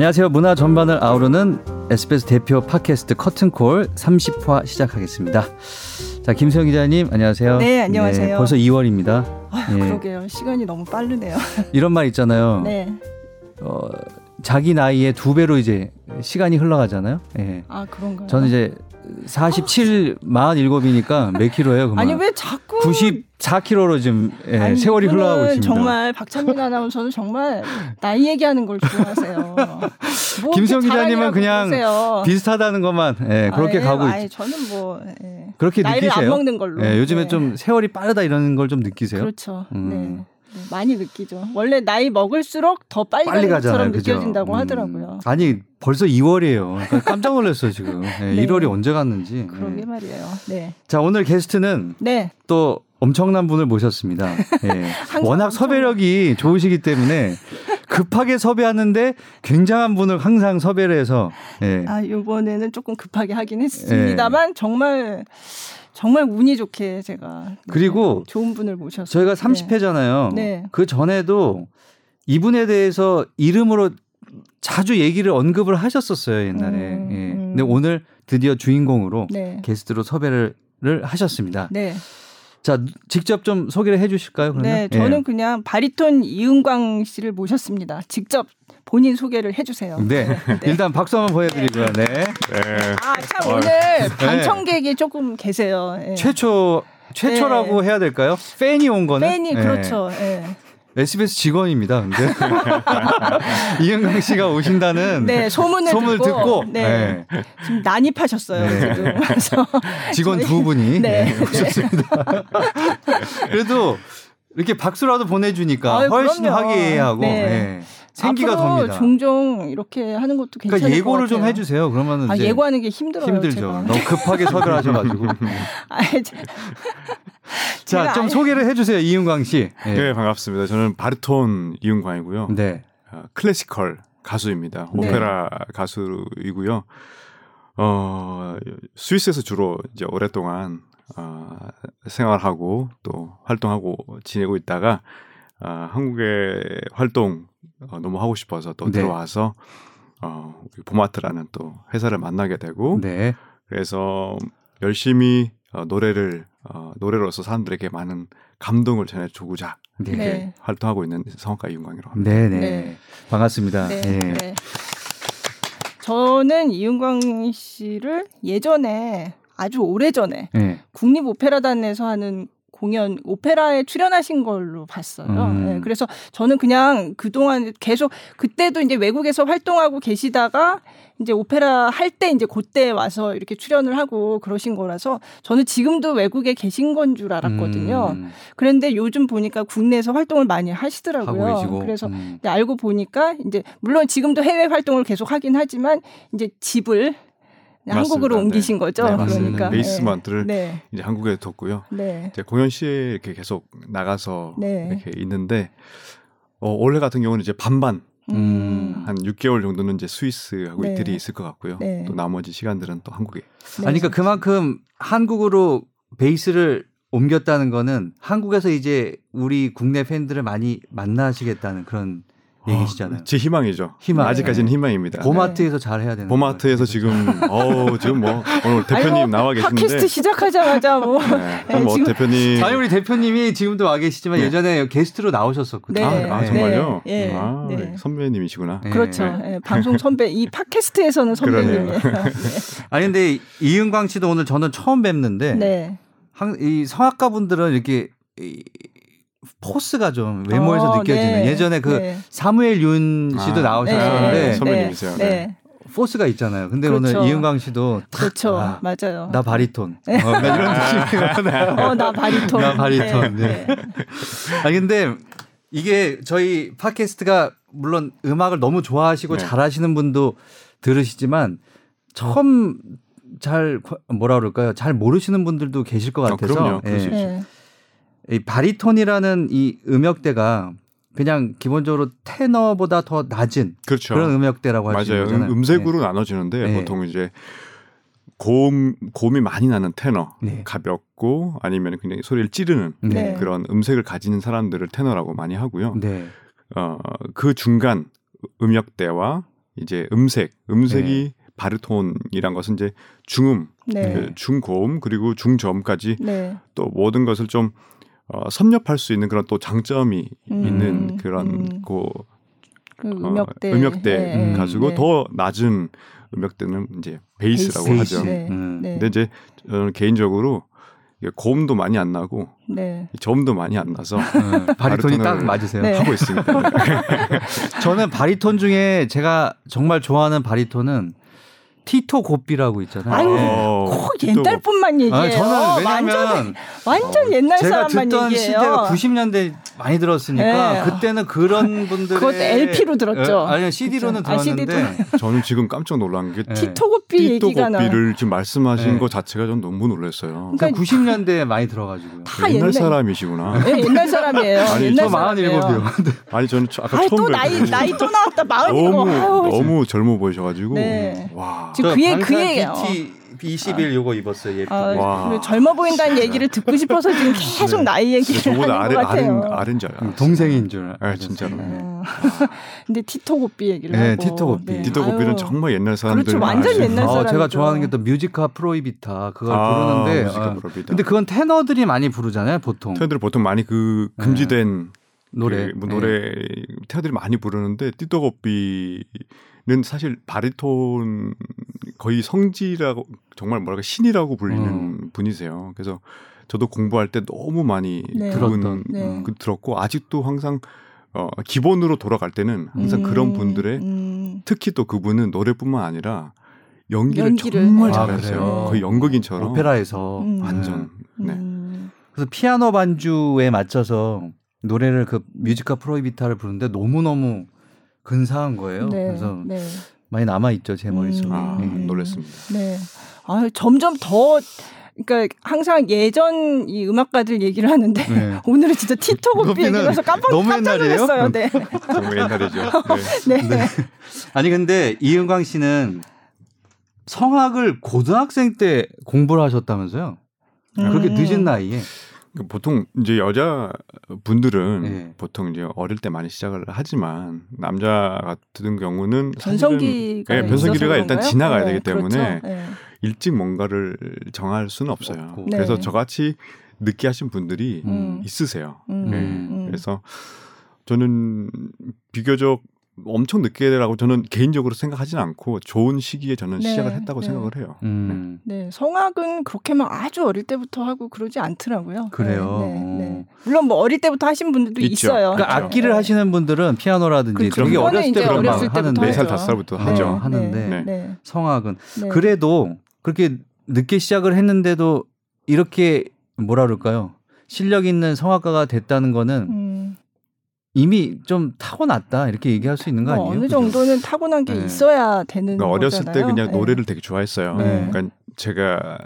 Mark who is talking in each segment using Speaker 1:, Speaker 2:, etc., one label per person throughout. Speaker 1: 안녕하세요. 문화 전반을 아우르는 SBS 대표 팟캐스트 커튼콜 30화 시작하겠습니다. 자, 김수영 기자님, 안녕하세요.
Speaker 2: 네, 안녕하세요.
Speaker 1: 네, 벌써 2월입니다.
Speaker 2: 아유, 네. 예. 그러게요. 시간이 너무 빠르네요.
Speaker 1: 이런 말 있잖아요.
Speaker 2: 네. 어,
Speaker 1: 자기 나이에두 배로 이제 시간이 흘러가잖아요. 예.
Speaker 2: 아 그런가요?
Speaker 1: 저는 이제 47, 아, 47이니까 몇키로예요
Speaker 2: 그만. 아니 왜 자꾸
Speaker 1: 94킬로로 지금 예, 아니, 세월이 흘러가고 있습니다.
Speaker 2: 정말 박찬민 아나운서는 정말 나이 얘기하는 걸 좋아하세요.
Speaker 1: 뭐 김성 기자님은 그냥 보세요. 비슷하다는 것만 예, 그렇게 아 가고
Speaker 2: 있죠. 저는 뭐 예. 그렇게 나이를 느끼세요? 안 먹는 걸로.
Speaker 1: 예, 요즘에 네. 좀 세월이 빠르다 이런 걸 좀 느끼세요?
Speaker 2: 그렇죠. 음. 네. 많이 느끼죠. 원래 나이 먹을수록 더 빨리, 빨리 가잖아요. 그죠? 느껴진다고 음, 하더라고요.
Speaker 1: 아니 벌써 2월이에요. 그러니까 깜짝 놀랐어요 지금. 네, 네. 1월이 언제 갔는지. 네.
Speaker 2: 그러게 네. 말이에요. 네.
Speaker 1: 자 오늘 게스트는 네. 또 엄청난 분을 모셨습니다. 예. 워낙 엄청... 섭외력이 좋으시기 때문에 급하게 섭외하는데 굉장한 분을 항상 섭외를 해서.
Speaker 2: 예. 아 이번에는 조금 급하게 하긴 했습니다만 예. 정말. 정말 운이 좋게 제가 그리고 네, 좋은 분을 모셨어요. 저희가
Speaker 1: 30회잖아요. 네. 그 전에도 이분에 대해서 이름으로 자주 얘기를 언급을 하셨었어요 옛날에. 음, 예. 음. 근데 오늘 드디어 주인공으로 네. 게스트로 섭외를 하셨습니다. 네. 자 직접 좀 소개를 해주실까요? 그러면? 네,
Speaker 2: 저는 예. 그냥 바리톤 이은광 씨를 모셨습니다. 직접 본인 소개를 해주세요.
Speaker 1: 네. 네. 일단 박수 한번 보여드리고요. 네. 네.
Speaker 2: 아, 참 오늘 네. 방청객이 조금 계세요. 네.
Speaker 1: 최초, 최초라고 해야 될까요? 팬이 온 거는?
Speaker 2: 팬이, 그렇죠.
Speaker 1: SBS 직원입니다. 근데 이은강 씨가 오신다는 네, 소문을, 소문을 듣고, 듣고 네. 네.
Speaker 2: 지금 난입하셨어요. 네. 지금
Speaker 1: 직원 저희, 두 분이 네. 오셨습니다. 그래도 이렇게 박수라도 보내주니까 아유, 훨씬 그럼요. 화기애애하고. 네. 생기가 돕니다.
Speaker 2: 종종 이렇게 하는 것도
Speaker 1: 그러니까
Speaker 2: 괜찮을 그러니까
Speaker 1: 예고를 좀 해주세요. 그러면
Speaker 2: 아, 예고하는 게 힘들어요. 힘들죠. 제가.
Speaker 1: 너무 급하게 서둘 하셔가지고. 자, 좀 소개를 해주세요, 이윤광 씨.
Speaker 3: 네. 네, 반갑습니다. 저는 바르톤 이윤광이고요. 네. 아, 클래시컬 가수입니다. 네. 오페라 네. 가수이고요. 어, 스위스에서 주로 이제 오랫동안 어, 생활하고 또 활동하고 지내고 있다가 어, 한국의 활동 어, 너무 하고 싶어서 또 네. 들어와서 어, 봄아트라는또 회사를 만나게 되고 네. 그래서 열심히 어, 노래를 어, 노래로서 사람들에게 많은 감동을 전해주고자 네. 네. 활동하고 있는 성악가 이윤광이라고 합니다. 네네 네.
Speaker 1: 반갑습니다. 네. 예. 네.
Speaker 2: 저는 이윤광 씨를 예전에 아주 오래 전에 예. 국립오페라단에서 하는 공연 오페라에 출연하신 걸로 봤어요. 음. 네, 그래서 저는 그냥 그동안 계속 그때도 이제 외국에서 활동하고 계시다가 이제 오페라 할 때 이제 그때 와서 이렇게 출연을 하고 그러신 거라서 저는 지금도 외국에 계신 건 줄 알았거든요. 음. 그런데 요즘 보니까 국내에서 활동을 많이 하시더라고요. 그래서 음. 알고 보니까 이제 물론 지금도 해외 활동을 계속 하긴 하지만 이제 집을 네, 한국으로 네. 옮기신 거죠. 네, 그러니까 네.
Speaker 3: 베이스먼트를 네. 이제 한국에 뒀고요. 네. 이제 공연 시에 이렇게 계속 나가서 이렇게 있는데 어, 올해 같은 경우는 이제 반반 음. 한 6개월 정도는 이제 스위스하고 이태이 있을 것 같고요. 또 나머지 시간들은 또 한국에.
Speaker 1: 아니 그러니까 그만큼 한국으로 베이스를 옮겼다는 거는 한국에서 이제 우리 국내 팬들을 많이 만나시겠다는 그런 얘기시잖아요.
Speaker 3: 제 희망이죠. 희망. 아직까지는 네. 희망입니다.
Speaker 1: 보마트에서 네. 잘 해야 되는.
Speaker 3: 보마트에서 지금 어 지금 뭐 오늘 대표님 아니, 뭐, 나와 계신데.
Speaker 2: 팟캐스트 시작하자마자 뭐.
Speaker 3: 네. 네, 뭐 대표님.
Speaker 1: 아니 우리 대표님이 지금도 와 계시지만 네. 예전에 게스트로 나오셨었거든요.
Speaker 3: 네. 아, 아, 정말요? 네. 예. 아, 선배님이시구나.
Speaker 2: 그렇죠. 예, 방송 선배 이 팟캐스트에서는 선배님이에요. 예.
Speaker 1: 아니 근데 이은광 씨도 오늘 저는 처음 뵙는데 네. 이 성악가분들은 이렇게 포스가 좀 외모에서 어, 느껴지는 네. 예전에 그 네. 사무엘 윤 아, 씨도 아, 네. 나오셨는데 네,
Speaker 3: 선배님이세요. 네. 네.
Speaker 1: 포스가 있잖아요. 근데 그렇죠. 오늘 이은광 씨도
Speaker 2: 그렇죠. 아, 맞아요.
Speaker 1: 나 바리톤. 어, 나 뭐 이런 아,
Speaker 2: 느낌 어, 나 바리톤. 나 바리톤. 네.
Speaker 1: 아 근데 이게 저희 팟캐스트가 물론 음악을 너무 좋아하시고 잘하시는 분도 들으시지만 처음 잘 뭐라 그럴까요? 잘 모르시는 분들도 계실 것 아, 같아서. 아, 그럼요. 예. 이 바리톤이라는 이 음역대가 그냥 기본적으로 테너보다 더 낮은 그렇죠. 그런 음역대라고 할 수
Speaker 3: 있잖아요.
Speaker 1: 맞아요.
Speaker 3: 음, 음색으로 네. 나눠지는데 네. 보통 이제 고음 고음이 많이 나는 테너, 네. 가볍고 아니면 굉장히 소리를 찌르는 네. 네. 그런 음색을 가지는 사람들을 테너라고 많이 하고요. 네. 어그 중간 음역대와 이제 음색, 음색이 바르톤이란 것은 이제 중음, 그 중고음 그리고 중저음까지 또 모든 것을 좀 어, 섭렵할 수 있는 그런 또 장점이 음, 있는 음. 그런 음. 고그 음역대, 어, 음역대 네, 음. 가지고 네. 더 낮은 음역대는 이제 베이스라고 베이스, 하죠. 네, 음. 네. 근데 이제 저는 개인적으로 고음도 많이 안 나고 네. 저도 많이 안 나서
Speaker 1: 네, 바리톤이 딱 맞으세요.
Speaker 3: 네. 하고 있습니다.
Speaker 1: 저는 바리톤 중에 제가 정말 좋아하는 바리톤은 티토 고삐라고 있잖아요. 아유,
Speaker 2: 네. 어, 옛날뿐만 얘기예요. 아니, 저는 왜냐면 완전, 완전
Speaker 1: 옛날 제가 사람만
Speaker 2: 듣던
Speaker 1: 얘기예요. 시대가 90년대 많이 들었으니까 네. 그때는 그런 아, 분들의
Speaker 2: 그것도 LP로 들었죠.
Speaker 1: 네. 예, 아니 CD로는 그렇 아, 들었는데 아,
Speaker 3: CD로. 저는 지금 깜짝 놀란 게 예. 티토 고삐 얘기가 나를 지금 말씀하신 거 예. 자체가 전 너무 놀랐어요.
Speaker 1: 그러니까, 9 그러니까 0년대 많이 들어가지고요.
Speaker 3: 옛날, 옛날 사람이시구나.
Speaker 2: 네, 옛날 사람이에요. 아니, 옛날 저 47이요.
Speaker 3: 아니 저는 아까 아니, 처음 또
Speaker 2: 나이 나이 또 나왔다. 마흔
Speaker 3: 너무 너무 젊어 보이셔가지고 네.
Speaker 1: 와. 지금 그얘 그얘예요. b 21 요거 입었어요. 예쁘게.
Speaker 2: 아, 그 젊어 보인다는 얘기를 듣고 싶어서 지금 네. 계속 네. 나이 얘기를 하는
Speaker 3: 아래, 것
Speaker 2: 같아요. 아른
Speaker 3: 줄알았
Speaker 1: 동생인 줄. 아
Speaker 3: 진짜로. 아,
Speaker 2: 네. 근데 티토 고삐 얘기를 네,
Speaker 1: 하고. 티토 고삐. 네.
Speaker 3: 티토 고삐는 정말 옛날 그렇죠. 사람들. 그렇죠.
Speaker 2: 완전 옛날 사람.
Speaker 1: 어, 아, 제가 좋아하는 게 또 뮤지카 프로이비타 그걸 아, 부르는데. 뮤지카 아, 프로이비타. 근데 그건 테너들이 많이 부르잖아요, 보통.
Speaker 3: 테너들 보통 많이 그 금지된 네. 노래 그, 뭐 노래 네. 테너들이 많이 부르는데 띠또고비 는 사실 바리톤 거의 성지라고 정말 뭐랄까 신이라고 불리는 음. 분이세요. 그래서 저도 공부할 때 너무 많이 네. 들은 그 네. 그, 들었고 아직도 항상 어, 기본으로 돌아갈 때는 항상 음. 그런 분들의 음. 특히 또 그분은 노래뿐만 아니라 연기를, 연기를. 정말 잘하세요. 아, 거의 연극인처럼
Speaker 1: 오페라에서 음. 완전 음. 네. 음. 그래서 피아노 반주에 맞춰서 노래를 그 뮤지컬 프로이비타를 부르는데 너무 너무 근사한 거예요. 네, 그래서 네. 많이 남아 있죠 제 머릿속에. 음,
Speaker 3: 아, 네. 놀랐습니다. 네.
Speaker 2: 아 점점 더 그러니까 항상 예전 이 음악가들 얘기를 하는데 네. 오늘은 진짜 티토고비 얘기라서 깜빡 너무 깜짝 놀랐어요. 네.
Speaker 3: 너무 옛날이죠. 네. 네. 네.
Speaker 1: 네. 아니 근데 이은광 씨는 성악을 고등학생 때 공부를 하셨다면서요? 음. 그렇게 늦은 나이에.
Speaker 3: 그러니까 보통 이제 여자 분들은 네. 보통 이제 어릴 때 많이 시작을 하지만 남자 같은 경우는 변성기가 예, 네, 변성기가 일단 지나가야 네, 되기 때문에 그렇죠. 네. 일찍 뭔가를 정할 수는 없어요. 없 그래서 네. 저같이 늦게 하신 분들이 음. 있으세요. 음. 음. 음. 그래서 저는 비교적 엄청 늦게라고 되 저는 개인적으로 생각하지는 않고 좋은 시기에 저는 네, 시작을 했다고 네. 생각을 해요.
Speaker 2: 음. 네. 네. 성악은 그렇게 막 아주 어릴 때부터 하고 그러지 않더라고요.
Speaker 1: 그래요. 네, 네, 네. 음.
Speaker 2: 물론 뭐 어릴 때부터 하신 분들도 있죠. 있어요 그러니까
Speaker 1: 그렇죠. 악기를 하시는 분들은 피아노라든지
Speaker 2: 그렇죠. 되게 어렸을 때 그런 막 하는데
Speaker 3: 4살 5살부터 하죠.
Speaker 1: 하는데 성악은 그래도 그렇게 늦게 시작을 했는데도 이렇게 뭐라 그럴까요? 실력 있는 성악가가 됐다는 거는 음. 이미 좀 타고났다 이렇게 얘기할 수 있는 거 어, 아니에요?
Speaker 2: 어, 느 정도는 그죠? 네. 타고난 게 네. 있어야 되는 그러니까
Speaker 3: 어렸을
Speaker 2: 거잖아요. 때
Speaker 3: 그냥 네. 노래를 되게 좋아했어요. 네. 그러니까 제가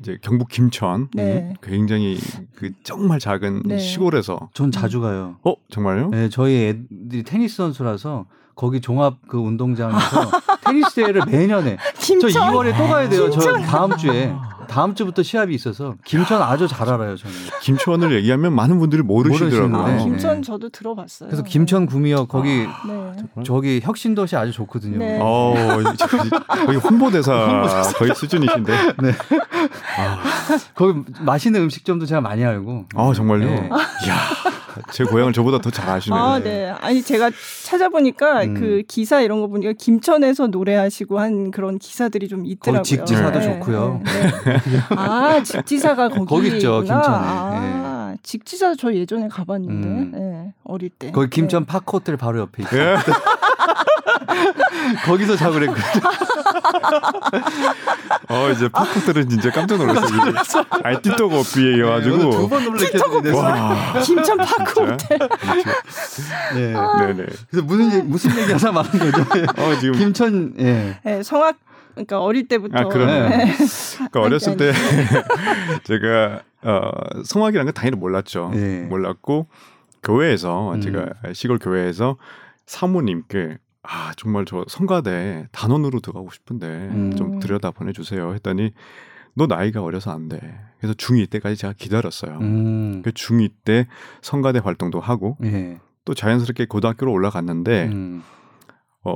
Speaker 3: 이제 경북 김천 네. 굉장히 그 정말 작은 시골에서
Speaker 1: 전 자주 가요.
Speaker 3: 어 정말요?
Speaker 1: 네 저희 애들이 테니스 선수라서 거기 종합 그 운동장에서 테니스 대회를 매년 해. 저 2월에 또 가야 돼요. 저 다음 주에. 다음 주부터 시합이 있어서 김천 아주 잘 알아요 저는.
Speaker 3: 김천을 얘기하면 많은 분들이 모르시더라고요. 아,
Speaker 2: 김천 네. 저도 들어봤어요.
Speaker 1: 그래서 김천 구미역 거기 아, 네. 저기 혁신도시 아주 좋거든요. 네. 어,
Speaker 3: 거의 홍보 홍보대사 거의 수준이신데. 네.
Speaker 1: 아. 거기 맛있는 음식점도 제가 많이 알고.
Speaker 3: 아 정말요? 네. 이야. 제 고향을 저보다 더 잘 아시네요. 아, 네.
Speaker 2: 아니 제가 찾아보니까 음. 그 기사 이런 거 보니까 김천에서 노래하시고 한 그런 기사들이 좀 있더라고요.
Speaker 1: 집지사도 네. 좋고요. 네.
Speaker 2: 네. 아, 집지사가 거기 거기 있죠, 김천에. 아. 네. 직지사 저 예전에 가봤는데 음. 네, 어릴 때.
Speaker 1: 거기 김천 네. 파크호텔 바로 옆에 있어요. 거기서 자고 그랬거든어
Speaker 3: 이제 파크들은 진짜 깜짝 놀랐어요. 알티토 커피에 가지고
Speaker 1: 두번 놀랐겠
Speaker 2: 김천 파크 호텔. 그렇죠. 네. 아. 네,
Speaker 1: 네네. 그래서 무슨 무슨 얘기 하다 말은 거죠? 어, 지금 김천 예.
Speaker 2: 네, 성악 그러니까 어릴 때부터. 아, 그러네.
Speaker 3: 네. 그러니까 네, 어렸을 네, 네. 때 제가 어, 성악이라는 건 당연히 몰랐죠. 네. 몰랐고 교회에서 음. 제가 시골 교회에서 사모님께 아 정말 저 성가대 단원으로 들어가고 싶은데 음. 좀 들여다 보내주세요 했더니 너 나이가 어려서 안 돼. 그래서 중2 때까지 제가 기다렸어요. 음. 그 중2 때 성가대 활동도 하고 예. 또 자연스럽게 고등학교로 올라갔는데 음. 어,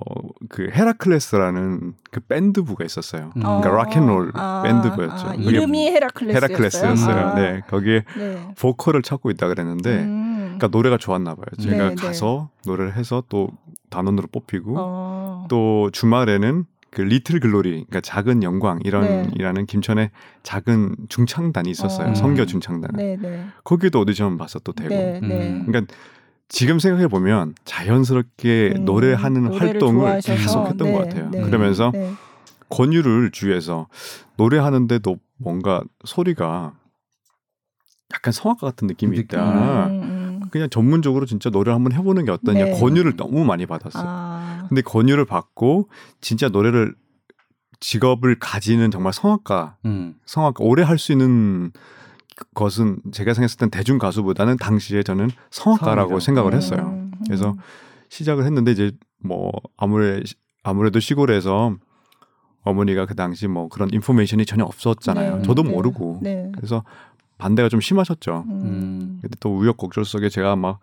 Speaker 3: 그 헤라클레스라는 그 밴드부가 있었어요. 음. 그러니까 어. 락앤롤 아, 밴드부였죠. 아,
Speaker 2: 이름이 헤라클레스였어요.
Speaker 3: 헤라클레스였어요. 아. 네, 거기에 네. 보컬을 찾고 있다 그랬는데, 음. 그러니까 노래가 좋았나 봐요. 네, 제가 네, 가서 네. 노래를 해서 또 단원으로 뽑히고, 어. 또 주말에는 그 리틀 글로리, 그러니까 작은 영광 이런이라는 네. 김천의 작은 중창단이 있었어요. 어. 성교 중창단. 네, 네, 거기도 오디션 봐서 또 되고, 음. 그러니까. 지금 생각해 보면 자연스럽게 음, 노래하는 활동을 좋아하셔서, 계속했던 네, 것 같아요. 네, 그러면서 네. 권유를 주위에서 노래하는데도 뭔가 소리가 약간 성악가 같은 느낌이 있다. 음, 음, 음. 그냥 전문적으로 진짜 노래 를 한번 해보는 게 어떠냐 네. 권유를 너무 많이 받았어요. 아. 근데 권유를 받고 진짜 노래를 직업을 가지는 정말 성악가, 음. 성악가 오래 할 수 있는 것은 제가 생각했을 땐 대중 가수보다는 당시에 저는 성악가라고 성이죠. 생각을 음. 했어요. 음. 그래서 시작을 했는데 이제 뭐 아무래 아무래도 시골에서 어머니가 그 당시 뭐 그런 인포메이션이 전혀 없었잖아요. 네. 저도 네. 모르고 네. 그래서 반대가 좀 심하셨죠. 음. 근데 또 우여곡절 속에 제가 막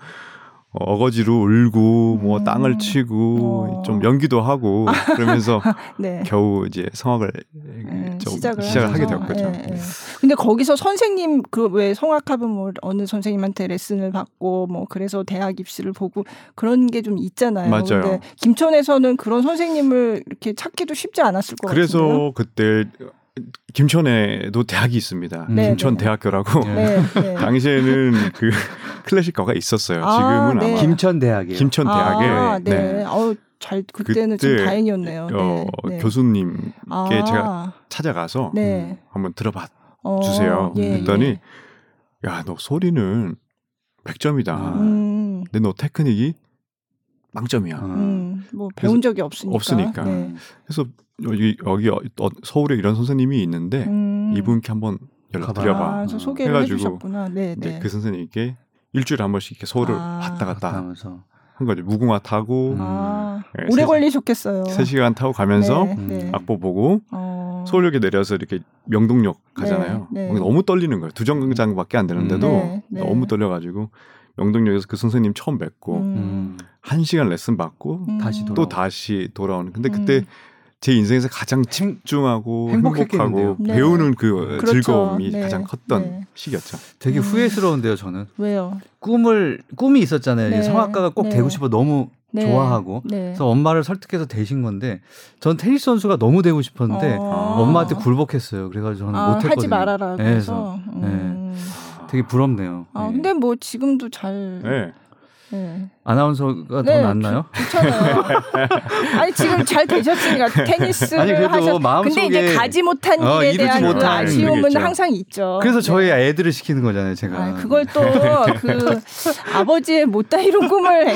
Speaker 3: 어, 어거지로 울고 뭐 음. 땅을 치고 어. 좀 연기도 하고 그러면서 네. 겨우 이제 성악을 네, 시작을, 시작을 하게 되었거죠. 네, 예, 예. 네.
Speaker 2: 근데 거기서 선생님 그 왜 성악하면 뭐 어느 선생님한테 레슨을 받고 뭐 그래서 대학 입시를 보고 그런 게 좀 있잖아요.
Speaker 3: 맞아요.
Speaker 2: 근데 김천에서는 그런 선생님을 이렇게 찾기도 쉽지 않았을 것 같아요. 그래서 같은데요? 그때
Speaker 3: 김천에도 대학이 있습니다. 네, 네, 김천 네. 대학교라고 네, 네. 당시에는 그 클래식과가 있었어요. 아, 지금은 네.
Speaker 1: 아, 마 김천 대학이에요.
Speaker 3: 김천 대학에 아, 네.
Speaker 2: 어잘 그때는 그때, 좀 다행이었네요. 어,
Speaker 3: 교수님께 아, 제가 찾아가서 음, 한번 들어봐 어, 주세요. 예, 그랬더니 예. 야너 소리는 100점이다. 음. 근데 너 테크닉이 망점이야. 아. 음,
Speaker 2: 뭐 배운 적이 없으니까.
Speaker 3: 없으니까. 네. 그래서 여기 여기 어, 어, 서울에 이런 선생님이 있는데 음. 이분께 한번 연락드려봐. 아,
Speaker 2: 저 소개를 해가지고 해주셨구나. 네,
Speaker 3: 네. 그 선생님께 일주일에 한 번씩 이렇게 서울을 아, 왔다 갔다 하면서 한거지 무궁화 타고 음. 아,
Speaker 2: 네, 오래 3, 걸리셨겠어요. 3
Speaker 3: 시간 타고 가면서 네, 네, 악보 보고 어. 서울역에 내려서 이렇게 명동역 네, 가잖아요. 네. 너무 떨리는 거예요. 두 정거장밖에 안 되는데도 음. 너무 떨려가지고 영동역에서그 선생님 처음 뵙고 음. 한 시간 레슨 받고 음. 다시 또 다시 돌아오는. 근데 음. 그때 제 인생에서 가장 집중하고 음. 행복하고 네. 배우는 그 어, 그렇죠. 즐거움이 네. 가장 컸던 네. 시기였죠.
Speaker 1: 되게 후회스러운데요, 저는.
Speaker 2: 왜요?
Speaker 1: 꿈을 꿈이 있었잖아요. 네. 성악가가 꼭 네. 되고 싶어 너무 네. 좋아하고 그래서 엄마를 설득해서 되신 건데 전 테니스 선수가 너무 되고 싶었는데 어. 엄마한테 굴복했어요. 그래가지고 저는
Speaker 2: 아,
Speaker 1: 못했거든요. 하지
Speaker 2: 말아라. 그래서.
Speaker 1: 음. 되게 부럽네요.
Speaker 2: 아,
Speaker 1: 네.
Speaker 2: 근데 뭐 지금도 잘 네.
Speaker 1: 네. 아나운서가 네,
Speaker 2: 더 낫나요? 괜찮아요. 아니 지금 잘 되셨으니까 테니스를 아니, 하셨. 근데 이제 가지 못한 어, 일에 대한 그 아쉬움은 되겠죠. 항상 있죠.
Speaker 1: 그래서 저희 네. 애들을 시키는 거잖아요, 제가. 아,
Speaker 2: 그걸 또 그 아버지의 못다 이룬 꿈을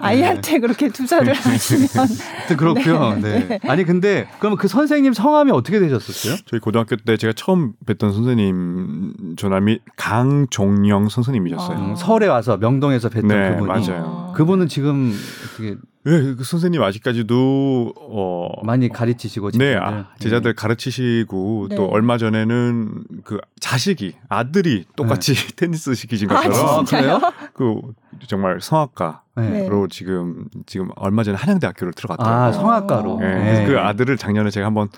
Speaker 2: 아이한테 네. 그렇게 투자를 그렇죠. 하시면. 네,
Speaker 1: 그렇고요. 네, 네. 아니 근데 그러면그 선생님 성함이 어떻게 되셨었어요?
Speaker 3: 저희 고등학교 때 제가 처음 뵀던 선생님 전함이 강종영 선생님이셨어요. 아. 음,
Speaker 1: 서울에 와서 명동에서 뵀던 그분. 맞아요. 음. 아. 그분은 지금 어떻게
Speaker 3: 네, 선생님 아직까지도
Speaker 1: 어 많이 가르치시고 네, 아, 네.
Speaker 3: 제자들 네. 가르치시고 네. 또 얼마 전에는 그 자식이 아들이 똑같이 네. 테니스 시키신 아, 것처럼
Speaker 2: 아, 진짜요?
Speaker 3: 그 정말 성악가로 네. 네. 지금 지금 얼마 전에 한양대학교를 들어갔더라고요. 아,
Speaker 1: 성악가로.
Speaker 3: 예, 네, 그 아들을 작년에 제가 한번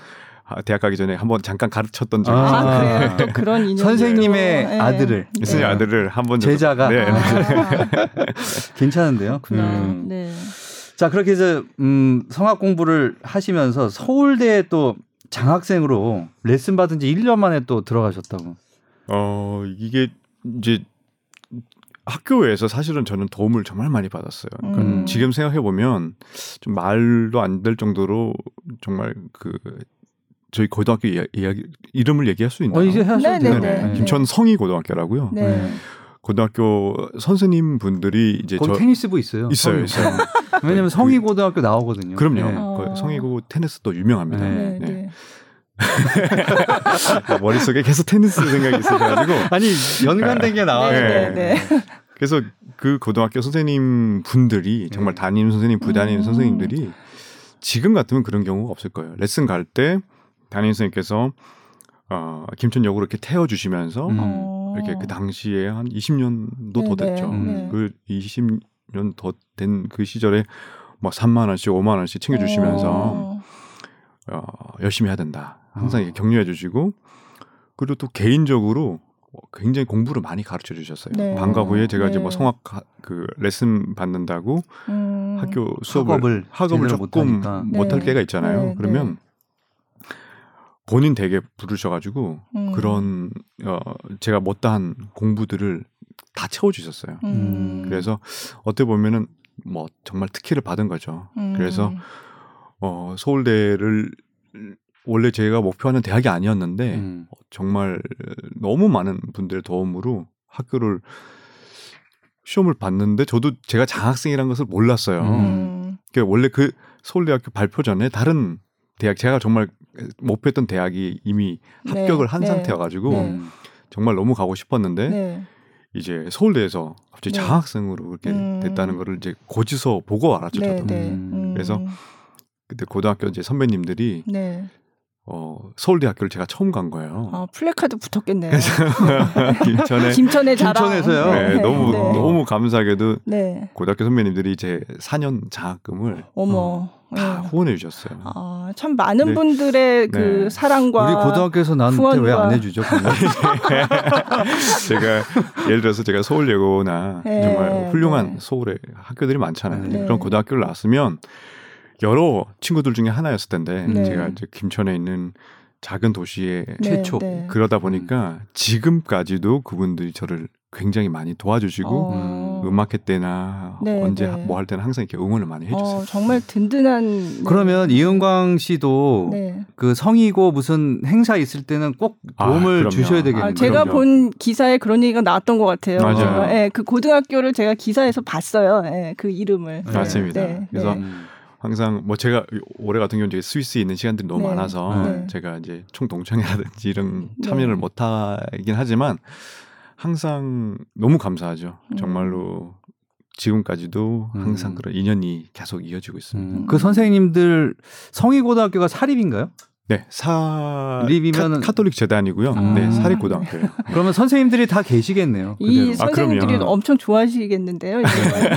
Speaker 3: 아, 대학 가기 전에 한번 잠깐 가르쳤던 적이 아,
Speaker 1: 있어요. 아, 네. 또
Speaker 2: 그런 인연
Speaker 1: 선생님의 네. 아들을
Speaker 3: 예. 선생님 네. 예. 아들을 한번
Speaker 1: 제자가 네. 아. 괜찮은데요. 음. 네. 자 그렇게 이제 음, 성악 공부를 하시면서 서울대에 또 장학생으로 레슨 받은 지 1년 만에 또 들어가셨다고.
Speaker 3: 어 이게 이제 학교에서 사실은 저는 도움을 정말 많이 받았어요. 음. 그러니까 음. 지금 생각해 보면 좀 말도 안 될 정도로 정말 그 저희 고등학교 이야, 이야기 이름을 얘기할 수 있나요? 어, 이제
Speaker 2: 하셔도 돼요.
Speaker 3: 김천성희 고등학교라고요. 네. 네. 고등학교 선생님 분들이 이제
Speaker 1: 저 테니스부 있어요.
Speaker 3: 있어요, 있어요.
Speaker 1: 왜냐면 네, 성희 그 고등학교 나오거든요.
Speaker 3: 그럼요. 네. 그 어. 성희고 테니스도 유명합니다. 네. 네. 네. 뭐 머릿속에 계속 테니스 생각이 있어가지고
Speaker 1: 아니 연관된 게 나와요. 네,
Speaker 3: 네, 네. 그래서 그 고등학교 선생님 분들이 정말 담임 선생님, 부담임 음. 선생님들이 지금 같으면 그런 경우가 없을 거예요. 레슨 갈때 담임 선생님께서 어, 김천역으로 이렇게 태워주시면서 음. 이렇게 어. 그 당시에 한 20년도 네네, 더 네, 네. 됐죠. 음. 네. 그 20년 더 된 그 시절에 뭐 3만 원씩 5만 원씩 챙겨주시면서 어. 어, 열심히 해야 된다. 항상 어. 이렇게 격려해 주시고 그리고 또 개인적으로 굉장히 공부를 많이 가르쳐 주셨어요. 네. 방과 후에 제가 네. 이제 뭐 네. 성악 그 레슨 받는다고 음. 학교 수업을 학업을, 학업을 조금 못할 네. 때가 있잖아요. 그러면 본인 되게 부르셔가지고 음. 그런 어, 제가 못다한 공부들을 다 채워주셨어요. 음. 그래서 어떻게 보면은 뭐 정말 특혜를 받은 거죠. 음. 그래서 어, 서울대를 원래 제가 목표하는 대학이 아니었는데 음. 정말 너무 많은 분들의 도움으로 학교를 시험을 봤는데 저도 제가 장학생이라는 것을 몰랐어요. 음. 그러니까 원래 그 서울대학교 발표 전에 다른 대학 제가 정말 목표했던 대학이 이미 네, 합격을 한 네, 상태여가지고 네. 정말 너무 가고 싶었는데 네. 이제 서울대에서 갑자기 네. 장학생으로 그렇게 음. 됐다는 거를 이제 고지서 보고 알았죠 저도 음. 그래서 음. 그때 고등학교 이제 선배님들이 어, 서울대학교를 제가 처음 간 거예요.
Speaker 2: 아, 플래카드 붙었겠네요.
Speaker 1: 김천에
Speaker 2: 김천에
Speaker 3: 김천에서요. 네, 네, 너무 네. 너무 감사하게도 네. 고등학교 선배님들이 제 4년 장학금을 어머 어, 다 네. 후원해 주셨어요.
Speaker 2: 아, 참 많은 네. 분들의 네. 그 사랑과
Speaker 1: 우리 고등학교에서 나한테 왜 안 해주죠?
Speaker 3: 제가 예를 들어서 제가 서울예고나 정말 훌륭한 서울의 학교들이 많잖아요. 그런 고등학교를 나왔으면 여러 친구들 중에 하나였을 텐데 네. 제가 이제 김천에 있는 작은 도시의 네, 최초 네. 그러다 음. 보니까 지금까지도 그분들이 저를 굉장히 많이 도와주시고 어... 음악회 때나 네, 언제 네. 뭐할 때는 항상 이렇게 응원을 많이 해주세요. 어,
Speaker 2: 정말 든든한.
Speaker 1: 그러면 네. 이은광 씨도 네. 그 성이고 무슨 행사 있을 때는 꼭 아, 도움을 아, 주셔야 되겠네요. 아,
Speaker 2: 제가 그럼요. 본 기사에 그런 얘기가 나왔던 것 같아요. 맞아요. 어, 예, 그 고등학교를 제가 기사에서 봤어요. 예, 그 이름을.
Speaker 3: 맞습니다. 그래서. 음. 항상 뭐 제가 올해 같은 경우는 이제 스위스에 있는 시간들이 너무 네. 많아서 네. 제가 이제 총동창회라든지 이런 네. 참여를 네. 못 하긴 하지만 항상 너무 감사하죠. 음. 정말로 지금까지도 항상 음. 그런 인연이 계속 이어지고 있습니다.
Speaker 1: 음. 그 선생님들 성희고등학교가 사립인가요?
Speaker 3: 네, 사 립이면 카톨릭 재단이고요. 아. 네, 사립고등학교예요.
Speaker 1: 그러면 선생님들이 다 계시겠네요.
Speaker 2: 이 아, 선생님들이 엄청 좋아하시겠는데요.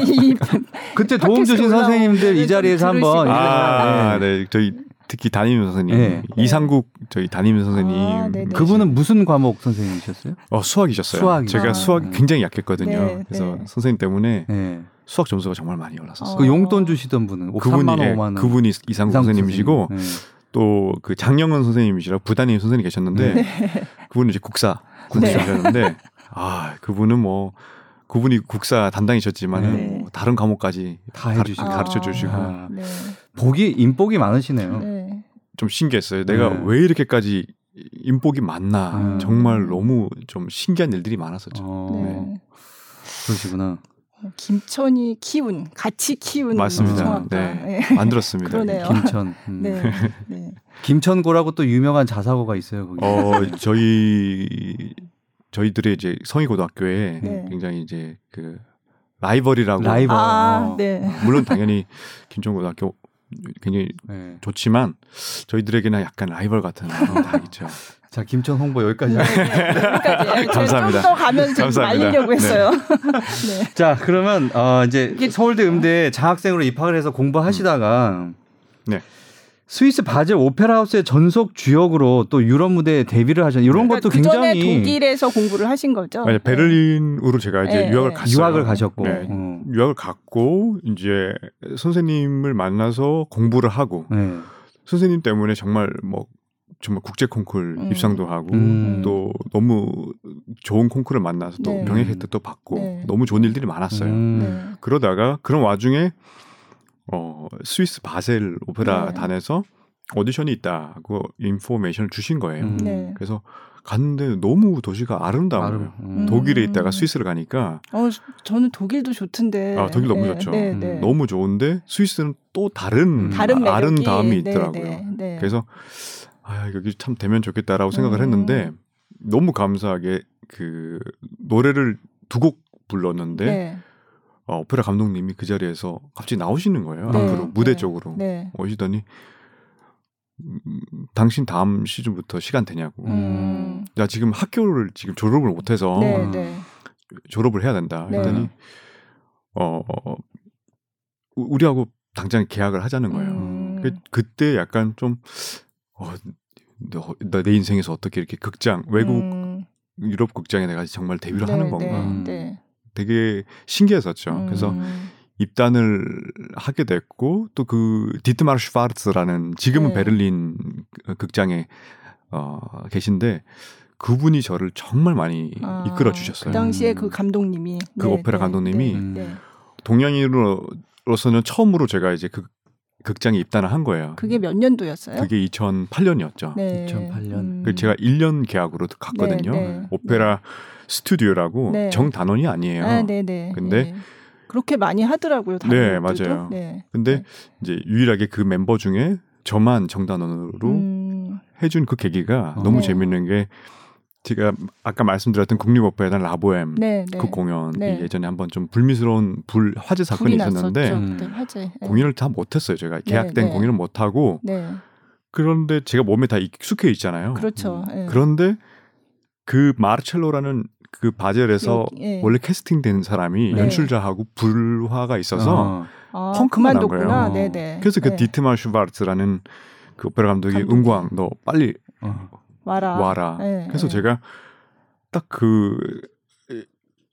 Speaker 1: 그때 도움 주신 선생님들 이 네, 자리에서 한번 아,
Speaker 3: 네. 네, 저희 특히 담임 선생님 네. 네. 이상국 저희 담임 선생님 아, 네,
Speaker 1: 그분은 무슨 과목 선생님이셨어요?
Speaker 3: 어 수학이셨어요. 수학이 제가 아. 수학 굉장히 약했거든요. 네, 그래서 네. 선생님 때문에 수학 점수가 정말 많이 올랐었어요. 그
Speaker 1: 용돈 주시던 분은
Speaker 3: 그분이 3만 예, 5만 원. 그분이 이상국 선생님이시고 선 또그 장영은 선생님이시라 부단임 선생님 계셨는데 네. 그분은 이제 국사 군수셨는데 네. 아 그분은 뭐 그분이 국사 담당이셨지만은 네. 뭐 다른 과목까지 다해주시 가르쳐 주시고 아, 네.
Speaker 1: 복이 인복이 많으시네요. 네.
Speaker 3: 좀 신기했어요. 내가 네. 왜 이렇게까지 인복이 많나 음. 정말 너무 좀 신기한 일들이 많았었죠. 어, 네.
Speaker 1: 그러시구나.
Speaker 2: 어, 김천이 키운 같이 키운
Speaker 3: 맞습니다. 네. 네. 만들었습니다.
Speaker 1: 김천.
Speaker 2: 음. 네.
Speaker 1: 네. 김천고라고 또 유명한 자사고가 있어요. 거기.
Speaker 3: 어 저희 저희들의 이제 성희고등학교에 네. 굉장히 이제 그 라이벌이라고
Speaker 1: 라이벌. 아, 어.
Speaker 3: 네. 물론 당연히 김천고등학교 굉장히 네. 좋지만 저희들에게는 약간 라이벌 같은 그런 다 있죠.
Speaker 1: 자, 김천 홍보 여기까지. 네,
Speaker 2: 네, 여기
Speaker 3: 감사합니다.
Speaker 2: 가면 좀 말리려고 네. 했어요. 네.
Speaker 1: 네. 자, 그러면 어, 이제 서울대 어. 음대 장학생으로 입학을 해서 공부하시다가 네. 스위스 바젤 오페라 하우스의 전속 주역으로 또 유럽 무대에 데뷔를 하셨는 이런
Speaker 2: 그러니까 것도
Speaker 1: 굉장히
Speaker 2: 독일에서 공부를 하신 거죠.
Speaker 3: 아니, 네. 베를린으로 제가 이제 네, 유학을 네. 갔어요.
Speaker 1: 유학을 가셨고 네,
Speaker 3: 어. 유학을 갔고 이제 선생님을 만나서 공부를 하고 네. 선생님 때문에 정말 뭐 정말 국제 콩쿨 음. 입상도 하고 음. 또 너무 좋은 콩쿨을 만나서 또 네. 병역 혜택도 받고 네. 너무 좋은 일들이 많았어요. 음. 네. 그러다가 그런 와중에 어 스위스 바셀 오페라단에서 네. 오디션이 있다고 인포메이션을 주신 거예요. 음. 네. 그래서 갔는데 너무 도시가 아름다워요. 아름. 음. 독일에 있다가 스위스를 가니까. 어,
Speaker 2: 저는 독일도 좋던데.
Speaker 3: 아, 독일 너무 네, 좋죠. 네, 음. 네. 너무 좋은데 스위스는 또 다른, 다른 아, 름다움이 있더라고요. 그래서 아 여기 참 되면 좋겠다라고 생각을 음. 했는데 너무 감사하게 그 노래를 두 곡 불렀는데 네. 어, 오페라 감독님이 그 자리에서 갑자기 나오시는 거예요 네. 앞으로 네. 무대 쪽으로 네. 오시더니 음, 당신 다음 시즌부터 시간 되냐고 음. 나 지금 학교를 지금 졸업을 못해서 네, 졸업을 해야 된다 그랬더니 어, 어 우리하고 당장 계약을 하자는 거예요 음. 그, 그때 약간 좀 어, 너, 내 인생에서 어떻게 이렇게 극장 외국 음. 유럽 극장에 내가 정말 데뷔를 네, 하는 건가 네, 음. 네. 되게 신기했었죠. 음. 그래서 입단을 하게 됐고 또 그 디트마르 슈파르츠라는 지금은 네. 베를린 그 극장에 어, 계신데 그분이 저를 정말 많이 아, 이끌어 주셨어요. 그
Speaker 2: 당시에 그 음. 감독님이
Speaker 3: 그 네, 오페라 네, 감독님이 네, 네. 음. 동양인으로서는 처음으로 제가 이제 그 극장에 입단을 한 거예요.
Speaker 2: 그게 몇 년도였어요?
Speaker 3: 그게 2008년이었죠. 네. 2008년. 음. 그 제가 1년 계약으로 갔거든요. 네, 네. 오페라 네. 스튜디오라고 네. 정 단원이 아니에요. 아, 네, 네. 근데 네.
Speaker 2: 그렇게 많이 하더라고요. 네, 맞아요.
Speaker 3: 네. 근데 이제 유일하게 그 멤버 중에 저만 정단원으로 음. 해준 그 계기가 어. 너무 재밌는 게 제가 아까 말씀드렸던 국립오페라대 라보엠 네, 네. 그 공연이 네. 예전에 한번 좀 불미스러운 불 화재 사건이 있었는데 음. 화재. 네. 공연을 다 못했어요. 제가 네, 계약된 네. 공연을 못하고 그런데 제가 몸에 다 익숙해 있잖아요.
Speaker 2: 그렇죠.
Speaker 3: 음. 그런데 그 마르첼로라는 그 바젤에서 예, 예. 원래 캐스팅된 사람이 네. 연출자하고 불화가 있어서
Speaker 2: 어. 아, 펑크만 아, 난 거예요.
Speaker 3: 네네. 그래서 그 네. 디트마 슈바르트라는그 오페라 감독이 감독. 은광 너 빨리 어. 와라. 와라. 네, 그래서 네. 제가 딱 그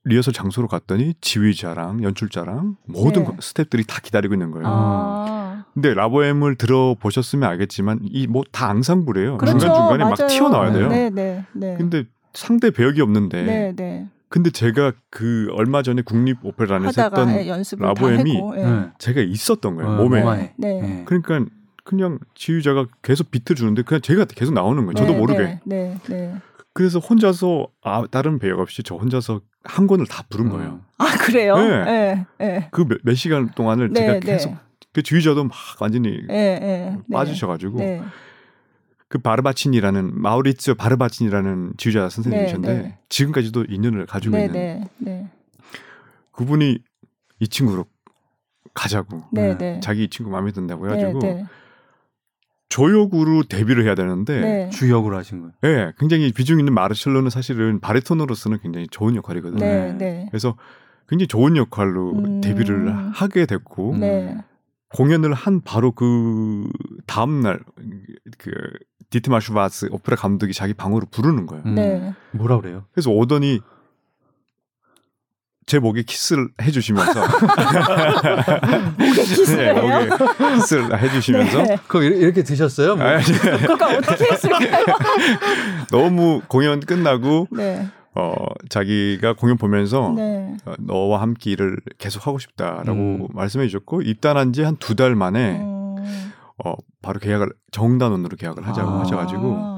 Speaker 3: 리허설 장소로 갔더니 지휘자랑 연출자랑 모든 네. 스탭들이 다 기다리고 있는 거예요. 아. 근데 라보엠을 들어보셨으면 알겠지만 이 뭐 다 앙상블이에요. 그렇죠, 중간중간에 막 튀어나와야 돼요. 네, 네, 네. 근데 상대 배역이 없는데 네, 네. 근데 제가 그 얼마 전에 국립 오페라에서 했던 예, 라보엠이 예. 네. 제가 있었던 거예요 네, 몸에. 몸 네. 네. 그러니까 그냥 지휘자가 계속 비트 주는데 그냥 제가 계속 나오는 거예요. 저도 네, 모르게. 네, 네, 네, 그래서 혼자서 아, 다른 배역 없이 저 혼자서 한 권을 다 부른 거예요. 음.
Speaker 2: 아 그래요? 네. 네,
Speaker 3: 네. 그몇 시간 동안을 제가 계속 그 지휘자도 막 완전히 빠지셔가지고 그 바르바친이라는 마우리츠 바르바친이라는 지휘자 선생님이셨는데 지금까지도 인연을 가지고 있는 그분이 이 친구로 가자고 자기 이 친구 마음에 든다고 해가지고. 조역으로 데뷔를 해야 되는데 네.
Speaker 1: 주역으로 하신 거예요.
Speaker 3: 네, 굉장히 비중 있는 마르첼로는 사실은 바리톤으로서는 굉장히 좋은 역할이거든요. 네, 네. 네. 그래서 굉장히 좋은 역할로 음... 데뷔를 하게 됐고 네. 공연을 한 바로 그 다음 날그 디트마슈바스 오페라 감독이 자기 방으로 부르는 거예요. 네.
Speaker 1: 음. 뭐라 그래요?
Speaker 3: 그래서 오더니 제 목에 키스를 해주시면서
Speaker 2: 목에 키스를 네,
Speaker 3: 해요? 목에 키스를 해주시면서 네.
Speaker 1: 그럼 이렇게 드셨어요? 뭐.
Speaker 2: 그러니까 어떻게 했을까요? 너무
Speaker 3: 공연 끝나고 네. 어 자기가 공연 보면서 네. 어, 너와 함께 일을 계속 하고 싶다라고 음. 말씀해 주셨고 입단한 지 한 두 달 만에 음. 어 바로 계약을 정단원으로 계약을 하자고 아. 하셔가지고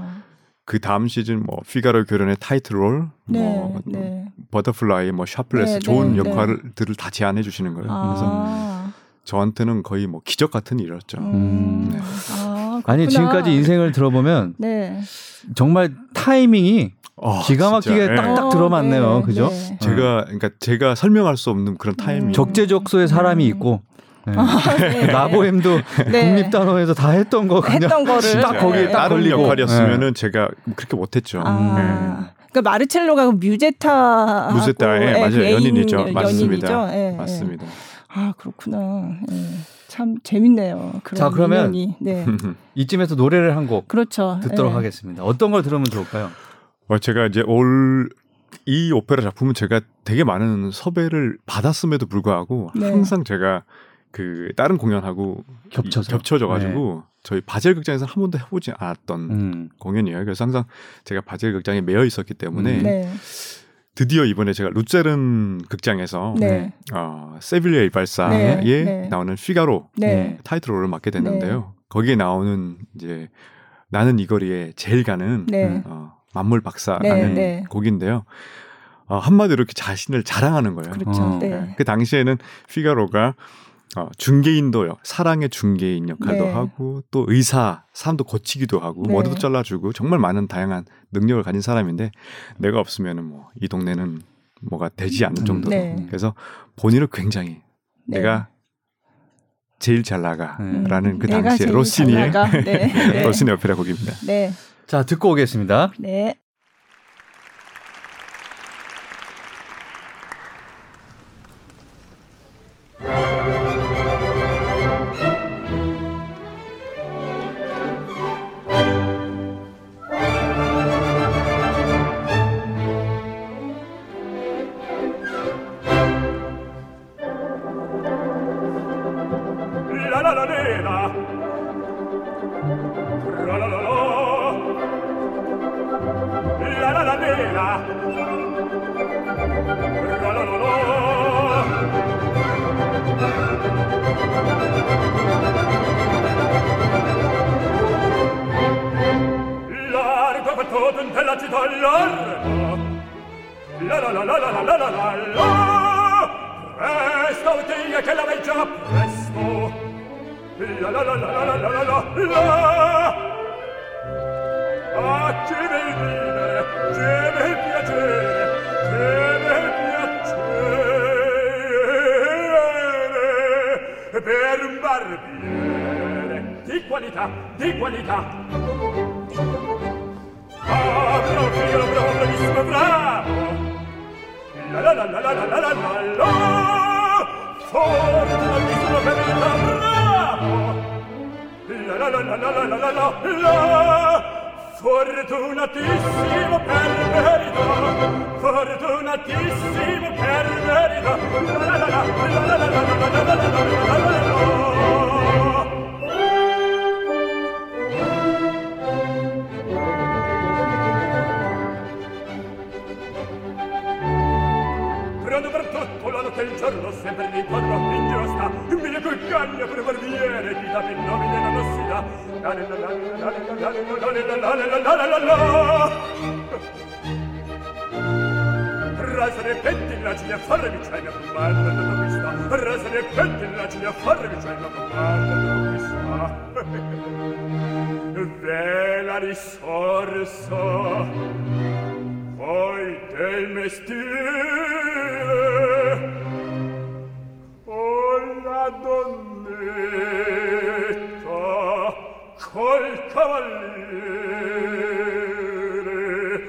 Speaker 3: 그 다음 시즌 뭐 피가로 결혼의 타이틀롤, 뭐 네, 뭐 네. 버터플라이, 뭐 샤플레스 네, 네 좋은 네. 역할들을 다 제안해 주시는 거예요. 아. 그래서 저한테는 거의 뭐 기적 같은 일이었죠. 음~,
Speaker 1: 음. 네. 아, 니 지금까지 인생을 들어보면 정말 타이밍이 어, 기가 막히게 진짜, 예. 딱딱 어, 네. 들어맞네요. 네, 그죠? 네.
Speaker 3: 제가 그러니까 제가 설명할 수 없는 그런 음. 타이밍.
Speaker 1: 적재적소에 사람이 음. 있고 네. 아, 네. 그 나보엠도 네. 국립 단원에서다 했던 거 그냥 했던 거를 딱 거기에 딱 다른 걸리고.
Speaker 3: 역할이었으면은 네. 제가 그렇게 못했죠. 아. 음. 네.
Speaker 2: 그러니까 그 마르첼로가 뮤제타
Speaker 3: 뮤제타의 예, 맞아요 연인이죠. 연인이죠. 맞습니다. 예, 맞습니다. 예.
Speaker 2: 아 그렇구나. 예. 참 재밌네요. 자 그러면 이 네.
Speaker 1: 이쯤에서 노래를 한곡 그렇죠. 듣도록 예. 하겠습니다. 어떤 걸 들으면 좋을까요?
Speaker 3: 어, 제가 이제 올 이 오페라 작품은 제가 되게 많은 섭외를 받았음에도 불구하고 네. 항상 제가 그 다른 공연하고 겹쳐 겹쳐져 가지고 네. 저희 바젤 극장에서 한 번도 해보지 않았던 음. 공연이에요. 그래서 항상 제가 바젤 극장에 매여 있었기 때문에 음. 네. 드디어 이번에 제가 루체른 극장에서 네. 어, 세빌리아 일발사에 네. 네. 나오는 휘가로 네. 타이틀롤을 맡게 됐는데요. 거기에 나오는 이제 나는 이 거리에 제일 가는 어, 만물 박사라는 곡인데요. 어, 한마디로 이렇게 자신을 자랑하는 거예요. 그렇죠. 어. 네. 예. 그 당시에는 피가로가 어, 중개인도요. 사랑의 중개인 역할도 네. 하고 또 의사, 사람도 고치기도 하고 네. 머리도 잘라주고 정말 많은 다양한 능력을 가진 사람인데 내가 없으면은 뭐 이 동네는 뭐가 되지 않을 정도로 네. 그래서 본인을 굉장히 네. 내가 제일 잘 나가라는 음. 그 당시에 로시니의 로시니 옆페라고입니다 네.
Speaker 1: 자 듣고 오겠습니다. 네.
Speaker 3: presto la la la la la la la la la a che bel dire che bel piacere che bel piacere per un barbiere di qualità di qualità ah bravo figlio bravo bravissimo bravo la la la la la la la la la Fortunatissimo per merito, fortunatissimo per merito. La la la la la la la la la la la la la la la vado che il giorno sempre di intorno in giro sta mi ne cogagna per barbiere ti dà per nome della nostra la la la la la la la la Rasne petti la ciglia farre mi c'hai la comanda da questa Rasne petti la ciglia farre mi c'hai la comanda da questa Ve la risorsa poi del mestiere donnetta col cavaliere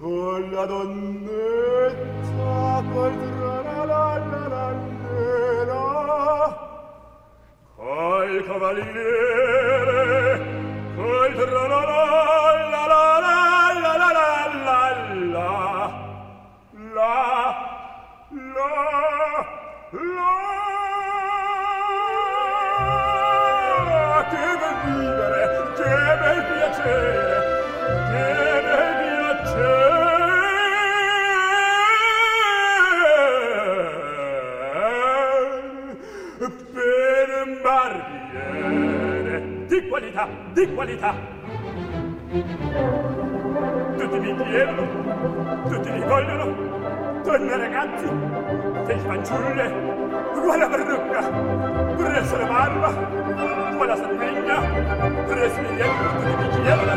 Speaker 3: con la donnetta col tra la la la la col cavaliere col tra la la la la la la la la la la la la la la che è bel per un di qualità, di qualità. Tutti mi chiedono, tutti mi vogliono, donne, ragazzi, sei fanciulle, qua la verruca, presa la barba, qua la sardegna, presa di vigilia,